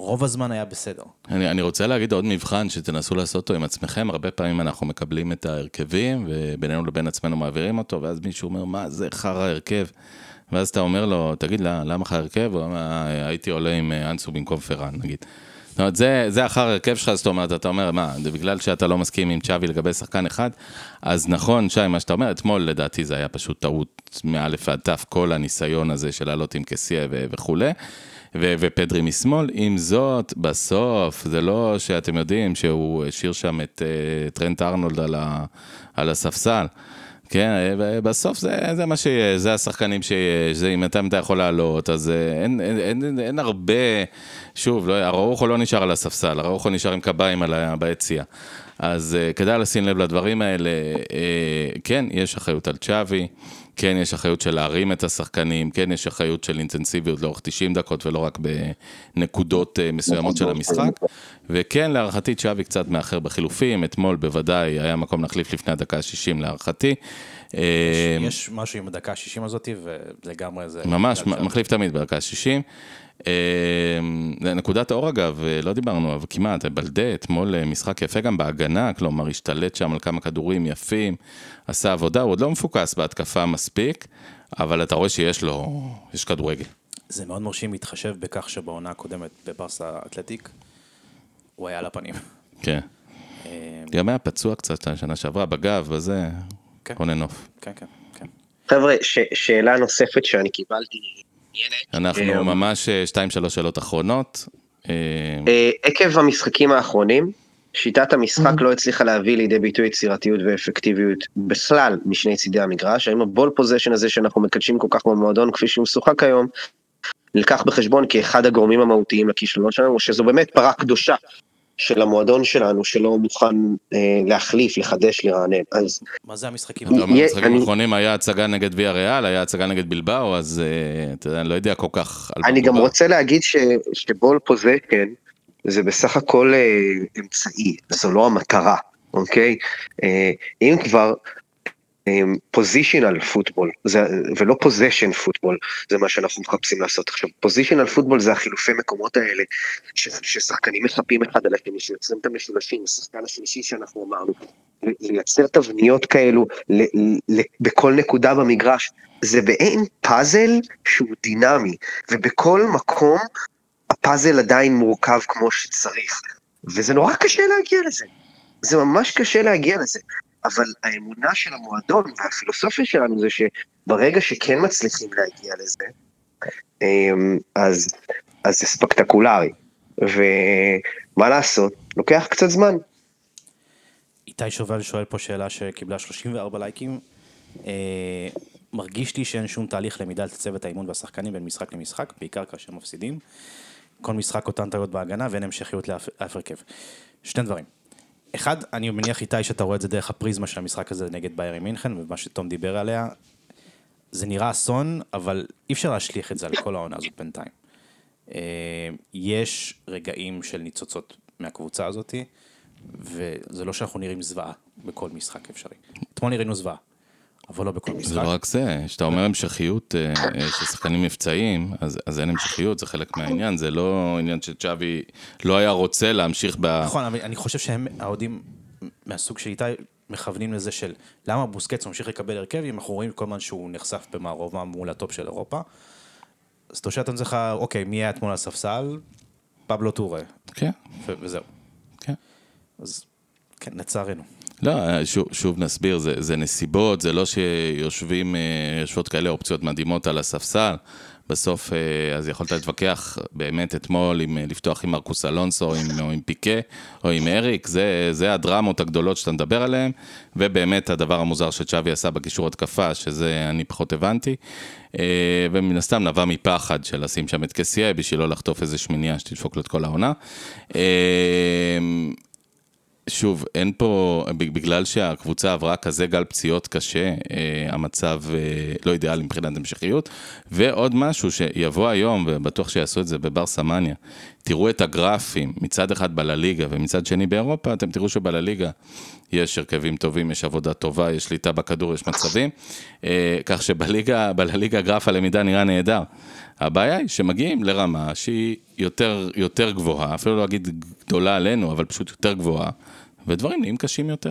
S2: רוב הזמן היה בסדר.
S1: אני, אני רוצה להגיד עוד מבחן שתנסו לעשות אותו עם עצמכם, הרבה פעמים אנחנו מקבלים את ההרכבים, ובינינו לבין עצמנו מעבירים אותו, ואז מישהו אומר, מה זה חרא הרכב? ואז אתה אומר לו, תגיד, "למה- לך הרכב? הוא אומר, "אה, הייתי עולה עם אה, אנסו במקום פראן, נגיד. זאת אומרת, זה, זה אחר הרכב שלך, זאת אומרת, אתה אומר, מה, זה בגלל שאתה לא מסכים עם צ'אבי לגבי שחקן אחד? אז נכון, שי, מה שאתה אומר, אתמול לדעתי זה היה פשוט טעות מאלף ועד תף, כל הניסיון הזה של לעלות עם קסיה וכולי. ו- ופדרי משמאל, עם זאת, בסוף, זה לא שאתם יודעים שהוא השאיר שם את uh, טרנט ארנולד על, ה- על הספסל. כן, אה, בסוף זה, זה מה שיש, זה השחקנים שיש, זה אם אתה, אתה יכול לעלות, אז אה, אין, אין, אין, אין, הרבה, שוב, לא, אראוחו לא נשאר על הספסל, אראוחו נשאר עם קביים ביציע. אז כדאי לשים לב לדברים האלה, כן, יש אחריות על צ'אבי, כן, יש אחריות של להרים את השחקנים, כן, יש אחריות של אינטנסיביות לאורך 90 דקות ולא רק בנקודות uh, מסוימות של המשחק, וכן, להערכתי צ'אבי קצת מאחר בחילופים, אתמול בוודאי היה מקום להחליף לפני הדקה ה-60 להערכתי.
S2: יש, יש משהו עם הדקה ה-60 הזאת, ולגמרי זה...
S1: ממש, מחליף תמיד בדקה ה-60. אה, נקודת האור אגב, אה, לא דיברנו, אבל כמעט, בלדה אתמול אה, משחק יפה גם בהגנה, כלומר השתלט שם על כמה כדורים יפים, עשה עבודה, הוא עוד לא מפוקס בהתקפה מספיק, אבל אתה רואה שיש לו, יש כדורגל.
S2: זה מאוד מרשים להתחשב בכך שבעונה הקודמת בברסה אתלטיק, הוא היה על הפנים.
S1: כן. גם היה פצוע קצת השנה שעברה, בגב, בזה,
S2: כן.
S1: רונן עוף.
S2: כן, כן, כן.
S3: חבר'ה, שאלה נוספת שאני קיבלתי
S1: אנחנו
S3: אה,
S1: ממש 2-3 שאלות אחרונות.
S3: אה, אה, עקב המשחקים האחרונים, שיטת המשחק לא הצליחה להביא לידי ביטוי יצירתיות ואפקטיביות בכלל משני צידי המגרש, האם הבול פוזיישן הזה שאנחנו מקדשים כל כך במועדון כפי שהוא משוחק היום, נלקח בחשבון כאחד הגורמים המהותיים לכישלונות שלנו, או שזו באמת פרה קדושה של המועדון שלנו שלא מוכן אה, להחליף, לחדש, לרענן. אז...
S2: מה זה המשחקים?
S1: המשחקים האחרונים היה הצגה נגד ויה ריאל, היה הצגה נגד בילבאו, אז אה, אתה יודע, אני לא יודע כל כך
S3: אני גם רוצה להגיד ש, ש ball possession זה בסך הכל אה, אמצעי, זו לא המטרה, אוקיי? אה, אם כבר, positional football, ולא possession football, זה מה שאנחנו מחפשים לעשות עכשיו. positional football זה החילופי מקומות האלה, ששחקנים מחפים אחד על השני, שיוצרים את המשולשים, השחקן השלישי שאנחנו אמרנו, לייצר תבניות כאלו בכל נקודה במגרש, זה בעין פאזל שהוא דינמי, ובכל מקום הפאזל עדיין מורכב כמו שצריך, וזה נורא קשה להגיע לזה. זה ממש קשה להגיע לזה. אבל האמונה של המועדון והפילוסופיה שלנו זה שברגע שכן מצליחים להגיע לזה, אמ, אז, אז זה ספקטקולרי. ומה לעשות, לוקח קצת זמן.
S2: איתי שובל שואל פה שאלה שקיבלה 34 לייקים. אה, מרגיש לי שאין שום תהליך למידה לצוות האימון והשחקנים בין משחק למשחק, בעיקר כאשר מפסידים. כל משחק אותן טעויות בהגנה ואין המשכיות לאף הרכב. שני דברים. אחד, אני מניח איתי שאתה רואה את זה דרך הפריזמה של המשחק הזה נגד ביירי מינכן, ומה שתום דיבר עליה, זה נראה אסון, אבל אי אפשר להשליך את זה על כל העונה הזאת בינתיים. אה, יש רגעים של ניצוצות מהקבוצה הזאתי, וזה לא שאנחנו נראים זוועה בכל משחק אפשרי. אתמול נראינו זוועה. אבל לא בכל משחק.
S1: זה לא רק זה, כשאתה אומר המשכיות אה, אה, של שחקנים מבצעיים, אז, אז אין המשכיות, זה חלק מהעניין, זה לא עניין שצ'אבי לא היה רוצה להמשיך ב...
S2: נכון, אבל אני חושב שהם, האוהדים מהסוג של איתי, מכוונים לזה של למה בוסקץ ממשיך לקבל הרכב, אם אנחנו רואים כל הזמן שהוא נחשף במערובה מול הטופ של אירופה. אז אתה שואל את עצמך, אוקיי, מי היה אתמול על הספסל? פבלו טורה.
S1: כן.
S2: וזהו.
S1: כן.
S2: אז כן, לצערנו.
S1: לא, שוב, שוב נסביר, זה, זה נסיבות, זה לא שיושבים, אה, יושבות כאלה אופציות מדהימות על הספסל. בסוף, אה, אז יכולת להתווכח באמת אתמול אה, לפתוח עם מרקוס אלונסו, או עם, או עם פיקה, או עם אריק, זה, זה הדרמות הגדולות שאתה מדבר עליהן, ובאמת הדבר המוזר שצ'אבי עשה בקישור התקפה, שזה אני פחות הבנתי, ומן הסתם נבע מפחד של לשים שם את קסיה בשביל לא לחטוף איזה שמיניה שתדפוק לו את כל העונה. שוב, אין פה, בגלל שהקבוצה עברה כזה גל פציעות קשה, אה, המצב אה, לא אידיאלי מבחינת המשכיות. ועוד משהו שיבוא היום, ובטוח שיעשו את זה בבר סמניה, תראו את הגרפים, מצד אחד בלליגה ומצד שני באירופה, אתם תראו שבלליגה יש הרכבים טובים, יש עבודה טובה, יש שליטה בכדור, יש מצבים, אה, כך שבליגה, בלליגה גרף הלמידה נראה נהדר. הבעיה היא שמגיעים לרמה שהיא יותר, יותר גבוהה, אפילו לא אגיד גדולה עלינו, אבל פשוט יותר גבוהה. ודברים נהיים קשים יותר.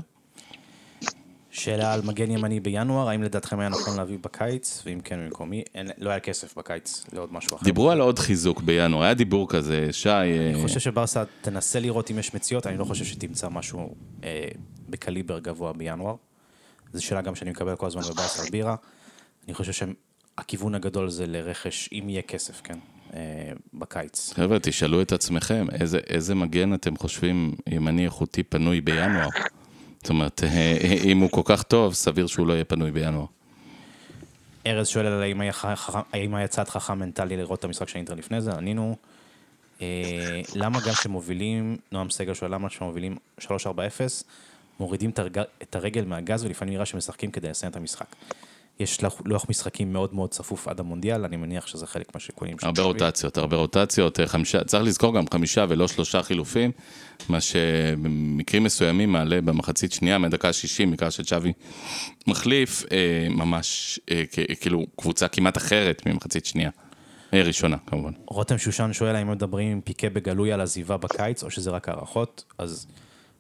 S2: שאלה על מגן ימני בינואר, האם לדעתכם היה נכון להביא בקיץ, ואם כן במקומי, לא היה כסף בקיץ לעוד משהו אחר.
S1: דיברו על עוד חיזוק בינואר, היה דיבור כזה, שי...
S2: אני אה, חושב שברסה תנסה לראות אם יש מציאות, אני לא חושב שתמצא משהו אה, בקליבר גבוה בינואר. זו שאלה גם שאני מקבל כל הזמן בברסה על בירה. אני חושב שהכיוון הגדול זה לרכש, אם יהיה כסף, כן? אה, בקיץ.
S1: חבר'ה, תשאלו את עצמכם, איזה, איזה מגן אתם חושבים ימני איכותי פנוי בינואר? זאת אומרת, אה, אם הוא כל כך טוב, סביר שהוא לא יהיה פנוי בינואר.
S2: ארז שואל על האם היה חכם- האם היה צעד חכם מנטלי לראות את המשחק של אינטר לפני זה, ענינו. אה, למה גם כשמובילים, נועם סגל שואל למה כשמובילים 3-4-0, מורידים את הרגל מהגז ולפעמים נראה שמשחקים כדי לסיים את המשחק. יש לוח- משחקים מאוד מאוד צפוף עד המונדיאל, אני מניח שזה חלק מהשיקולים
S1: הרבה. רוטציות, הרבה רוטציות, אה, חמישה, צריך לזכור גם חמישה ולא שלושה חילופים, מה שבמקרים מסוימים מעלה במחצית שנייה, מדקה 60, מקרה שצ'אבי מחליף, אה, ממש, אה, כאילו, קבוצה כמעט אחרת ממחצית שנייה. אה, ראשונה, כמובן.
S2: רותם שושן שואל האם מדברים עם פיקה בגלוי על עזיבה בקיץ, או שזה רק הערכות, אז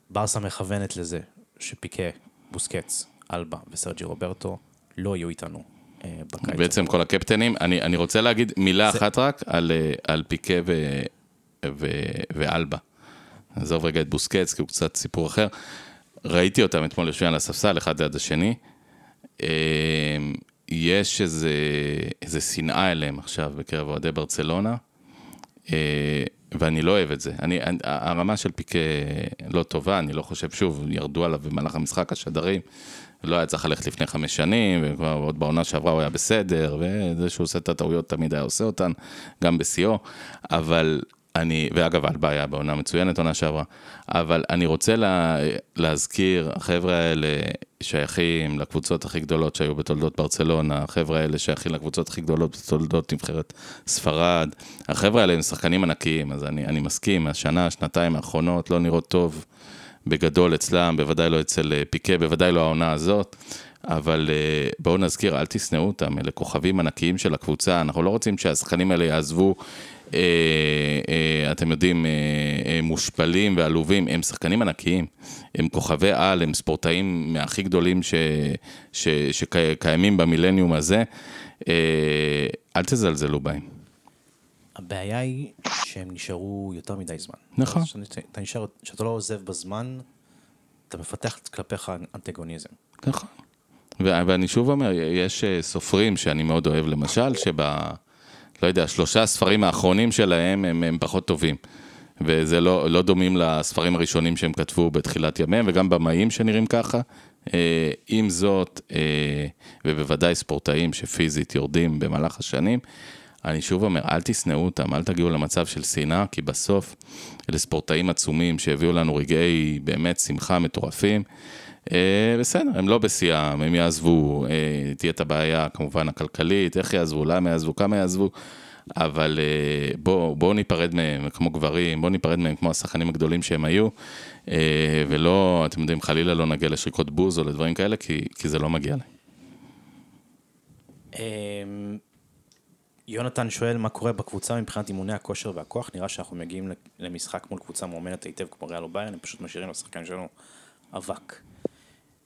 S2: ברסה מכוונת לזה שפיקה, בוסקץ, אלבה וסרג'י רוברטו לא יהיו איתנו אה, בקיץ.
S1: בעצם כל הקפטנים, אני, אני רוצה להגיד מילה אחת רק על, אה, על פיקה ו, ו, ואלבה. עזוב רגע את בוסקץ, כי הוא קצת סיפור אחר. ראיתי אותם אתמול יושבים על הספסל, אחד ליד השני. אה, יש איזה, איזה שנאה אליהם עכשיו בקרב אוהדי ברצלונה, ואני לא אוהב את זה. אני, אני- הרמה של פיקה לא טובה, אני לא חושב, שוב, ירדו עליו במהלך המשחק השדרים. לא היה צריך ללכת לפני חמש שנים, וכבר עוד בעונה שעברה הוא היה בסדר, וזה שהוא עושה את הטעויות תמיד היה עושה אותן, גם בשיאו, אבל אני, ואגב, אלבה היה בעונה מצוינת עונה שעברה, אבל אני רוצה לה, להזכיר, החבר'ה האלה שייכים לקבוצות הכי גדולות שהיו בתולדות ברצלונה, החבר'ה האלה שייכים לקבוצות הכי גדולות בתולדות נבחרת ספרד, החבר'ה האלה הם שחקנים ענקיים, אז אני, אני מסכים, השנה, שנתיים האחרונות לא נראות טוב. בגדול אצלם, בוודאי לא אצל אה, פיקה, בוודאי לא העונה הזאת, אבל אה, בואו נזכיר, אל תשנאו אותם, אלה כוכבים ענקיים של הקבוצה, אנחנו לא רוצים שהשחקנים האלה יעזבו, אה, אה, אתם יודעים, אה, אה, מושפלים ועלובים, הם שחקנים ענקיים, הם כוכבי על, הם ספורטאים מהכי גדולים ש, ש, שקיימים במילניום הזה, אל תזלזלו בהם.
S2: הבעיה היא שהם נשארו יותר מדי זמן.
S1: נכון.
S2: כשאתה- אתה נשאר, כשאתה לא עוזב בזמן, אתה מפתח כלפיך אנטגוניזם.
S1: נכון. ואני שוב אומר, יש אה, סופרים שאני מאוד אוהב, למשל, שב... לא יודע, שלושה הספרים האחרונים שלהם הם, הם פחות טובים. וזה לא, לא דומים לספרים הראשונים שהם כתבו בתחילת ימיהם, וגם במאים שנראים ככה. אה, עם זאת, אה, ובוודאי ספורטאים שפיזית יורדים במהלך השנים, אני שוב אומר, אל תשנאו אותם, אל תגיעו למצב של שנאה, כי בסוף אלה ספורטאים עצומים שהביאו לנו רגעי באמת שמחה מטורפים. אה, בסדר, הם לא בשיאם, הם יעזבו, אה, תהיה את הבעיה כמובן הכלכלית, איך יעזבו, למה יעזבו, כמה יעזבו, אבל אה, בואו בוא ניפרד מהם כמו גברים, בואו ניפרד מהם כמו השחקנים הגדולים שהם היו, אה, ולא, אתם יודעים, חלילה לא נגיע לשריקות בוז או לדברים כאלה, כי, כי זה לא מגיע להם.
S2: אמ, יונתן שואל מה קורה בקבוצה מבחינת אימוני הכושר והכוח, נראה שאנחנו מגיעים למשחק מול קבוצה מאומנת היטב כמו ריאל או הם פשוט משאירים לשחקן שלנו אבק.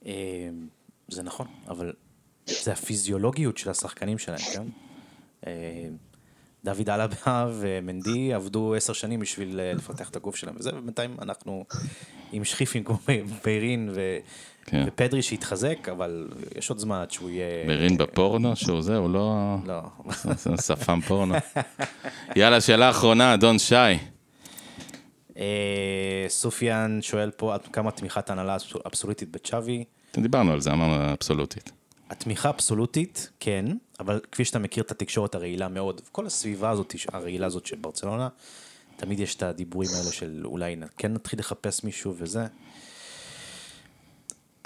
S2: אמ, זה נכון, אבל זה הפיזיולוגיות של השחקנים שלהם, כן? דוד אלבה ומנדי עבדו עשר שנים בשביל אה, לפתח את הגוף שלהם וזה, ובינתיים אנחנו עם שכיפים כמו ביירין ו...
S1: כן.
S2: ופדרי שהתחזק, אבל יש עוד זמן עד שהוא יהיה...
S1: מרין בפורנו, שהוא זה, הוא לא...
S2: לא.
S1: שפם פורנו. יאללה, שאלה אחרונה, אדון שי.
S2: אה, סופיאן שואל פה עד כמה תמיכת ההנהלה אבסולוטית בצ'אבי.
S1: דיברנו על זה, אמרנו אבסולוטית.
S2: התמיכה אבסולוטית, כן, אבל כפי שאתה מכיר את התקשורת הרעילה מאוד, כל הסביבה הזאת, הרעילה הזאת של ברצלונה, תמיד יש את הדיבורים האלה של אולי כן נתחיל לחפש מישהו וזה.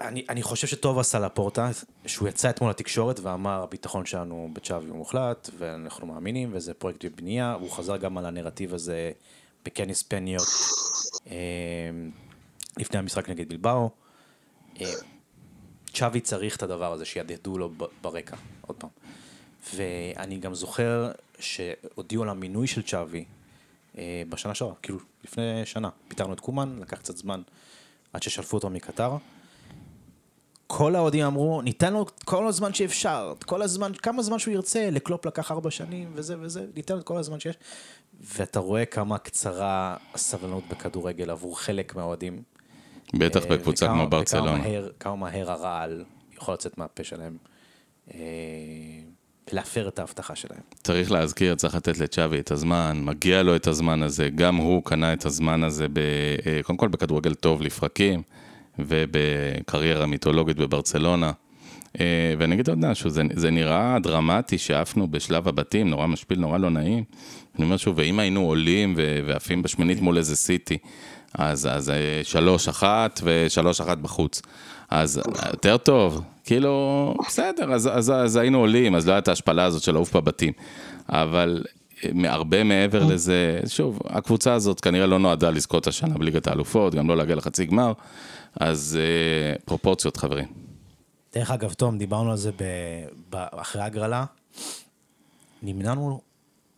S2: אני, אני חושב שטוב עשה לפורטה, שהוא יצא אתמול לתקשורת ואמר הביטחון שלנו בצ'אבי הוא מוחלט, ואנחנו מאמינים, וזה פרויקט בבנייה, והוא חזר גם על הנרטיב הזה בכנס פניות אה, לפני המשחק נגד בלבאו. אה, צ'אבי צריך את הדבר הזה, שידדו לו ברקע, עוד פעם. ואני גם זוכר שהודיעו על המינוי של צ'אבי אה, בשנה שעברה, כאילו לפני שנה. פיטרנו את קומן, לקח קצת זמן עד ששלפו אותו מקטר. כל האוהדים אמרו, ניתן לו כל הזמן שאפשר, כל הזמן, כמה זמן שהוא ירצה, לקלופ לקח ארבע שנים וזה וזה, ניתן לו כל הזמן שיש. ואתה רואה כמה קצרה הסבלנות בכדורגל עבור חלק מהאוהדים.
S1: בטח
S2: אה,
S1: בקבוצה כמו ברצלונה.
S2: כמה מהר הרעל יכול לצאת מהפה שלהם. אה, ולהפר את ההבטחה שלהם.
S1: צריך להזכיר, צריך לתת לצ'אבי את הזמן, מגיע לו את הזמן הזה, גם הוא קנה את הזמן הזה, ב, אה, קודם כל בכדורגל טוב לפרקים, ובקריירה מיתולוגית בברצלונה. אה, ואני אגיד עוד משהו, זה, זה נראה דרמטי שעפנו בשלב הבתים, נורא משפיל, נורא לא נעים. אני אומר שוב, ואם היינו עולים ועפים בשמינית מול איזה סיטי, אז, אז אה, שלוש אחת ושלוש אחת בחוץ. אז יותר טוב, כאילו, בסדר, אז, אז, אז היינו עולים, אז לא הייתה ההשפלה הזאת של לעוף בבתים. אבל אה, הרבה מעבר לזה, שוב, הקבוצה הזאת כנראה לא נועדה לזכות השנה בליגת האלופות, גם לא להגיע לחצי גמר, אז אה, פרופורציות, חברים.
S2: דרך אגב, תום, דיברנו על זה ב... ב... אחרי הגרלה. נמנענו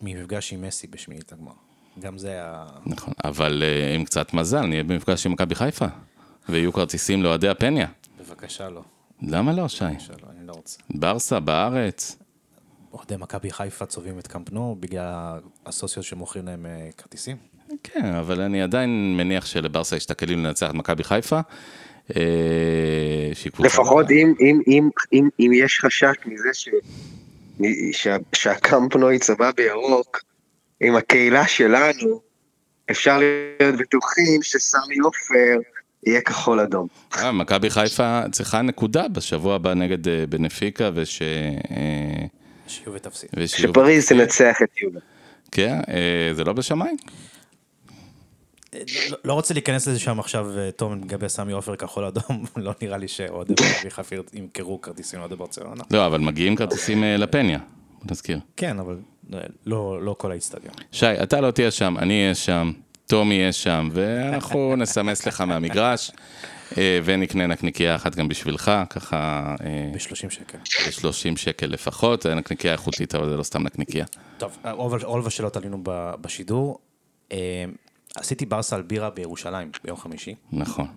S2: ממפגש עם מסי בשמינית הגמר. גם זה היה...
S1: נכון, אבל אה, עם קצת מזל, נהיה במפגש עם מכבי חיפה, ויהיו כרטיסים לאוהדי הפניה.
S2: בבקשה לא.
S1: למה לא, שי?
S2: בבקשה לא, אני לא רוצה.
S1: ברסה, בארץ.
S2: אוהדי מכבי חיפה צובעים את קמפנו בגלל הסוציו שמוכרים להם אה, כרטיסים.
S1: כן, אבל אני עדיין מניח שלברסה יש את הכלים לנצח את מכבי חיפה. אה,
S3: לפחות אם, אם, אם, אם, אם יש חשש מזה ש, שה, שהקמפנו יצבע בירוק, עם הקהילה שלנו, אפשר להיות בטוחים שסמי עופר יהיה כחול אדום.
S1: אה, מכבי חיפה צריכה נקודה בשבוע הבא נגד אה, בנפיקה, וש... אה,
S2: שיהיו ותפסיד.
S1: ושיהיו-
S3: שפריז תנצח את יהודה.
S1: כן, זה לא בשמיים?
S2: לא- לא רוצה להיכנס לזה שם עכשיו, תום, לגבי סמי עופר כחול אדום, לא נראה לי שאוהדי מכבי חיפה ימכרו כרטיסים לאוהדי ברצלונה.
S1: לא, אבל מגיעים כרטיסים לפניה, נזכיר.
S2: כן, אבל לא לא כל האיצטדיון.
S1: שי, אתה לא תהיה שם, אני אהיה שם, תומי יהיה שם, ואנחנו נסמס לך מהמגרש, אה, ונקנה נקניקייה אחת גם בשבילך, ככה אה,
S2: ב-30 שקל.
S1: ב-30 שקל לפחות, זה נקניקייה איכותית, אבל זה לא סתם נקניקייה.
S2: טוב, עוד ושאלות עלינו בשידור. אה, עשיתי ברסה על בירה בירושלים ביום חמישי,
S1: נכון.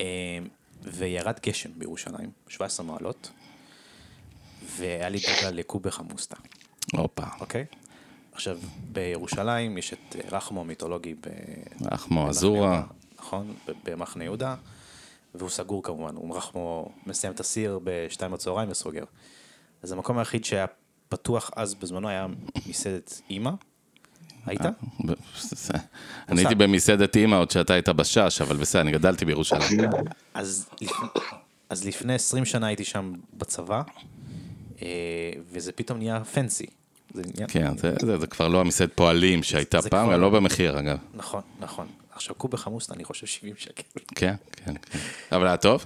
S2: אה, וירד גשם בירושלים, 17 מעלות, והיה לי דגה לקובה חמוסטה,
S1: הופה,
S2: אוקיי? עכשיו, בירושלים יש את אה, רחמו המיתולוגי ב... במחנה
S1: אזורה,
S2: נכון, במחנה יהודה, והוא סגור כמובן, הוא רחמו מסיים את הסיר בשתיים בצהריים וסוגר. אז המקום היחיד שהיה פתוח אז בזמנו היה מסעדת אימא. היית?
S1: ב- אני הייתי במסעדת אימא עוד שאתה היית בשש, אבל בסדר, אני גדלתי בירושלים.
S2: אז, לפ- אז לפני 20 שנה הייתי שם בצבא, אה, וזה פתאום נהיה פנסי. זה נהיה...
S1: כן, זה- זה זה כבר לא המסעד פועלים שהייתה
S2: זה
S1: פעם,
S2: כבר
S1: לא. במחיר אגב.
S2: נכון, נכון. עכשיו קובה חמוסטה אני חושב 70 שקל.
S1: כן, כן, כן. אבל היה טוב?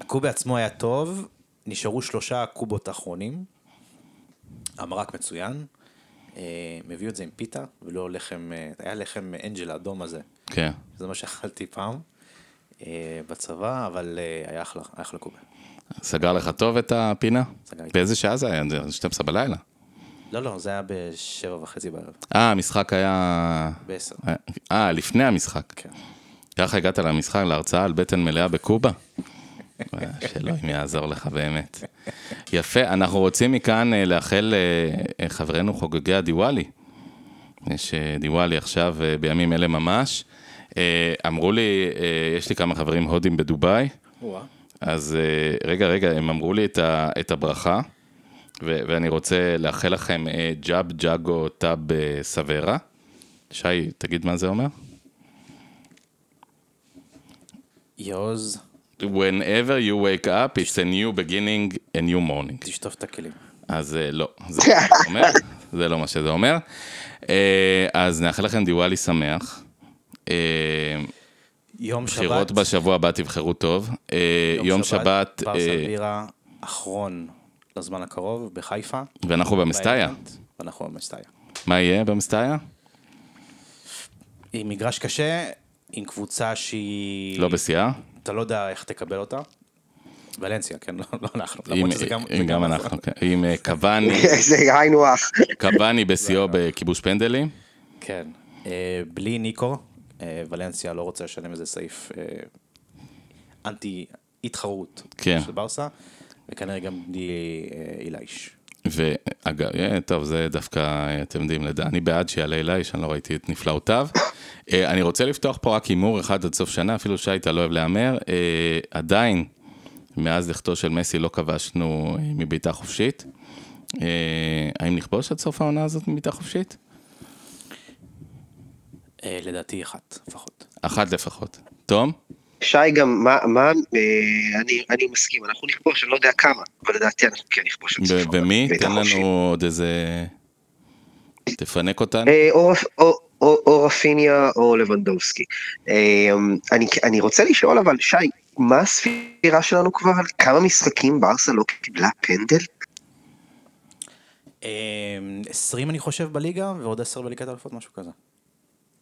S2: הקובה עצמו היה טוב, נשארו שלושה קובות אחרונים, המרק מצוין, אה, הם הביאו את זה עם פיתה, ולא לחם, אה, היה לחם אנג'ל האדום הזה,
S1: כן.
S2: זה מה שאכלתי פעם אה, בצבא, אבל אה, היה אחלה, היה אחלה קובה.
S1: סגר לך טוב את הפינה?
S2: סגר.
S1: באיזה שעה זה היה? זה 12 בלילה.
S2: לא, לא, זה היה בשבע וחצי בערב,
S1: אה, המשחק היה...
S2: בעשר,
S1: אה, לפני המשחק.
S2: כן.
S1: ככה הגעת למשחק, להרצאה על בטן מלאה בקובה? שאלוהים יעזור לך באמת. יפה, אנחנו רוצים מכאן אה, לאחל אה, חברינו חוגגי הדיוואלי. יש אה, דיוואלי עכשיו אה, בימים אלה ממש. אה, אמרו לי, אה, יש לי כמה חברים הודים בדובאי. אז אה, רגע, רגע, הם אמרו לי את, ה, את הברכה, ו, ואני רוצה לאחל לכם אה, ג'אב ג'אגו טאב אה, סוורה. שי, תגיד מה זה אומר?
S2: יעוז,
S1: Whenever you wake up, it's a new beginning, a new morning.
S2: תשטוף את הכלים.
S1: אז לא, זה לא אומר, זה לא מה שזה אומר. אה, אז נאחל לכם דיוואלי שמח.
S2: יום שבת,
S1: בחירות בשבוע הבא תבחרו טוב. אה, יום שבת,
S2: ברסה
S1: אה,
S2: בירה אחרון לזמן הקרוב בחיפה.
S1: ואנחנו במסטאיה.
S2: ואנחנו במסטאיה.
S1: מה יהיה במסטאיה?
S2: עם מגרש קשה, עם קבוצה שהיא...
S1: לא בשיאה?
S2: אתה לא יודע איך תקבל אותה. ולנסיה, כן, לא, לא אנחנו. למרות שזה גם... זה
S1: גם אנחנו, כן. עם אה, קוואני,
S3: זה היינו הך.
S1: קוואני בשיאו בכיבוש פנדלים.
S2: כן. בלי ניקו, ולנסיה לא רוצה לשלם איזה סעיף אה, אנטי התחרות
S1: כן.
S2: של ברסה, וכנראה גם בלי אה, אילייש.
S1: ואגב, אה, טוב, זה דווקא, אה, אתם יודעים, לדע, אני בעד שיעלה אליי, שאני לא ראיתי את נפלאותיו. אה, אני רוצה לפתוח פה רק הימור אחד עד סוף שנה, אפילו שי, אתה לא אוהב להמר. אה, עדיין, מאז לכתו של מסי לא כבשנו אה, מבעיטה חופשית. אה, האם נכבוש עד סוף העונה הזאת מבעיטה חופשית?
S2: אה, לדעתי אחת לפחות.
S1: אחת לפחות. תום?
S3: שי גם, מה, מה, אה, אני, אני מסכים, אנחנו נכבוש, אני לא יודע כמה, אבל לדעתי אנחנו כן נכבוש את.
S1: ומי?
S3: ואת
S1: תן. לנו עוד איזה... תפנק אותנו.
S3: אה, או או- או- או רפיניה או לבנדובסקי. אה, אני, אני רוצה לשאול אבל, שי, מה הספירה שלנו כבר על כמה משחקים ברסה לא קיבלה פנדל?
S2: אה, 20 אני חושב בליגה, ועוד 10 בליגת האלופות, משהו כזה.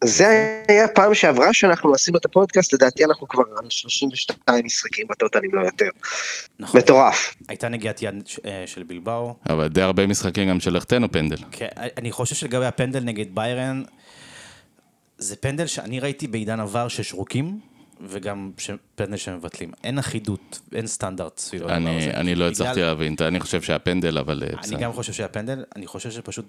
S3: זה היה פעם שעברה שאנחנו עשינו את הפודקאסט, לדעתי אנחנו כבר על 32 משחקים בטוטל, אם לא יותר.
S2: נכון.
S3: מטורף.
S2: הייתה נגיעת יד אה, של בלבאו.
S1: אבל די הרבה משחקים גם שלכתנו פנדל.
S2: כן, אני חושב שלגבי הפנדל נגד ביירן, זה פנדל שאני ראיתי בעידן עבר ששרוקים, וגם ש- פנדל שמבטלים. אין אחידות, אין סטנדרט סביב הדבר
S1: אני,
S2: הזה.
S1: אני לא
S2: בגלל-
S1: הצלחתי להבין, אני חושב שהפנדל, אבל אה,
S2: אני
S1: בסדר.
S2: גם חושב שהיה פנדל, אני חושב שפשוט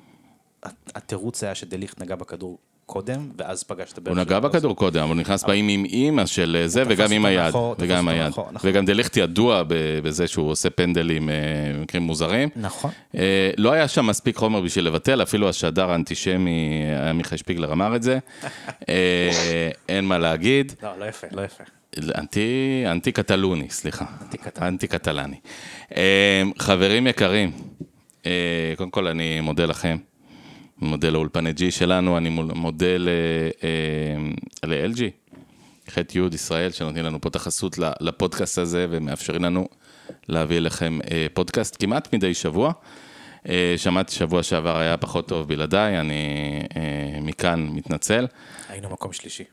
S2: התירוץ היה שדליכט נגע בכדור קודם, ואז פגש את הבאר
S1: הוא נגע בכדור קודם, הוא נכנס באים עם אימא של אה, זה,
S2: הוא
S1: וגם עם היד.
S2: מאחור, תפס
S1: וגם עם היד.
S2: נכון.
S1: וגם דליכט ידוע בזה שהוא עושה פנדלים אה, במקרים מוזרים.
S2: נכון.
S1: אה, לא היה שם מספיק חומר בשביל לבטל, אפילו השדר האנטישמי, עמיחי שפיגלר אמר את זה. אין מה להגיד.
S2: לא, לא יפה, לא יפה.
S1: אנטי, אנטי קטלוני, סליחה.
S2: אנטי קטלני.
S1: אנטי קטלני. חברים יקרים, קודם כל אני מודה לכם. מודה לאולפני ג'י שלנו, אני מודה אה, ל-LG, חטא י' ישראל, שנותנים לנו פה את החסות לפודקאסט הזה ומאפשרים לנו להביא אליכם אה, פודקאסט כמעט מדי שבוע. אה, שמעתי שבוע שעבר היה פחות טוב בלעדיי, אני מכאן מתנצל.
S2: היינו מקום שלישי.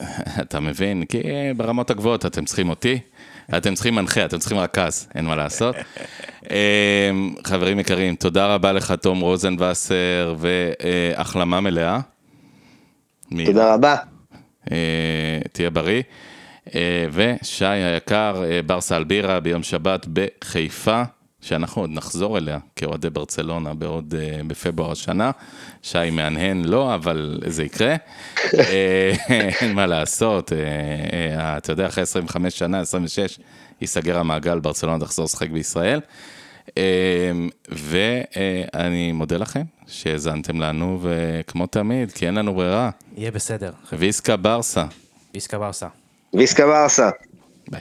S1: אתה מבין? כי ברמות הגבוהות אתם צריכים אותי, אתם צריכים מנחה, אתם צריכים רכז, אין מה לעשות. אמ, חברים יקרים, תודה רבה לך, תום רוזנבסר, והחלמה מלאה.
S3: תודה רבה.
S1: אה, תהיה בריא. אה, ושי היקר, אה, ברסה אלבירה ביום שבת בחיפה, שאנחנו עוד נחזור אליה כאוהדי ברצלונה בעוד, אה, בפברואר השנה. שי מהנהן לא, אבל זה יקרה. אה, אין מה לעשות, אה, אה, אתה יודע, אחרי 25 שנה, 26, ייסגר המעגל, ברצלונה תחזור לשחק בישראל. אה, ואני מודה לכם שהאזנתם לנו, וכמו תמיד, כי אין לנו ברירה.
S2: יהיה בסדר.
S1: ויסקה ברסה.
S2: ויסקה ברסה.
S3: ויסקה ברסה.
S1: ביי.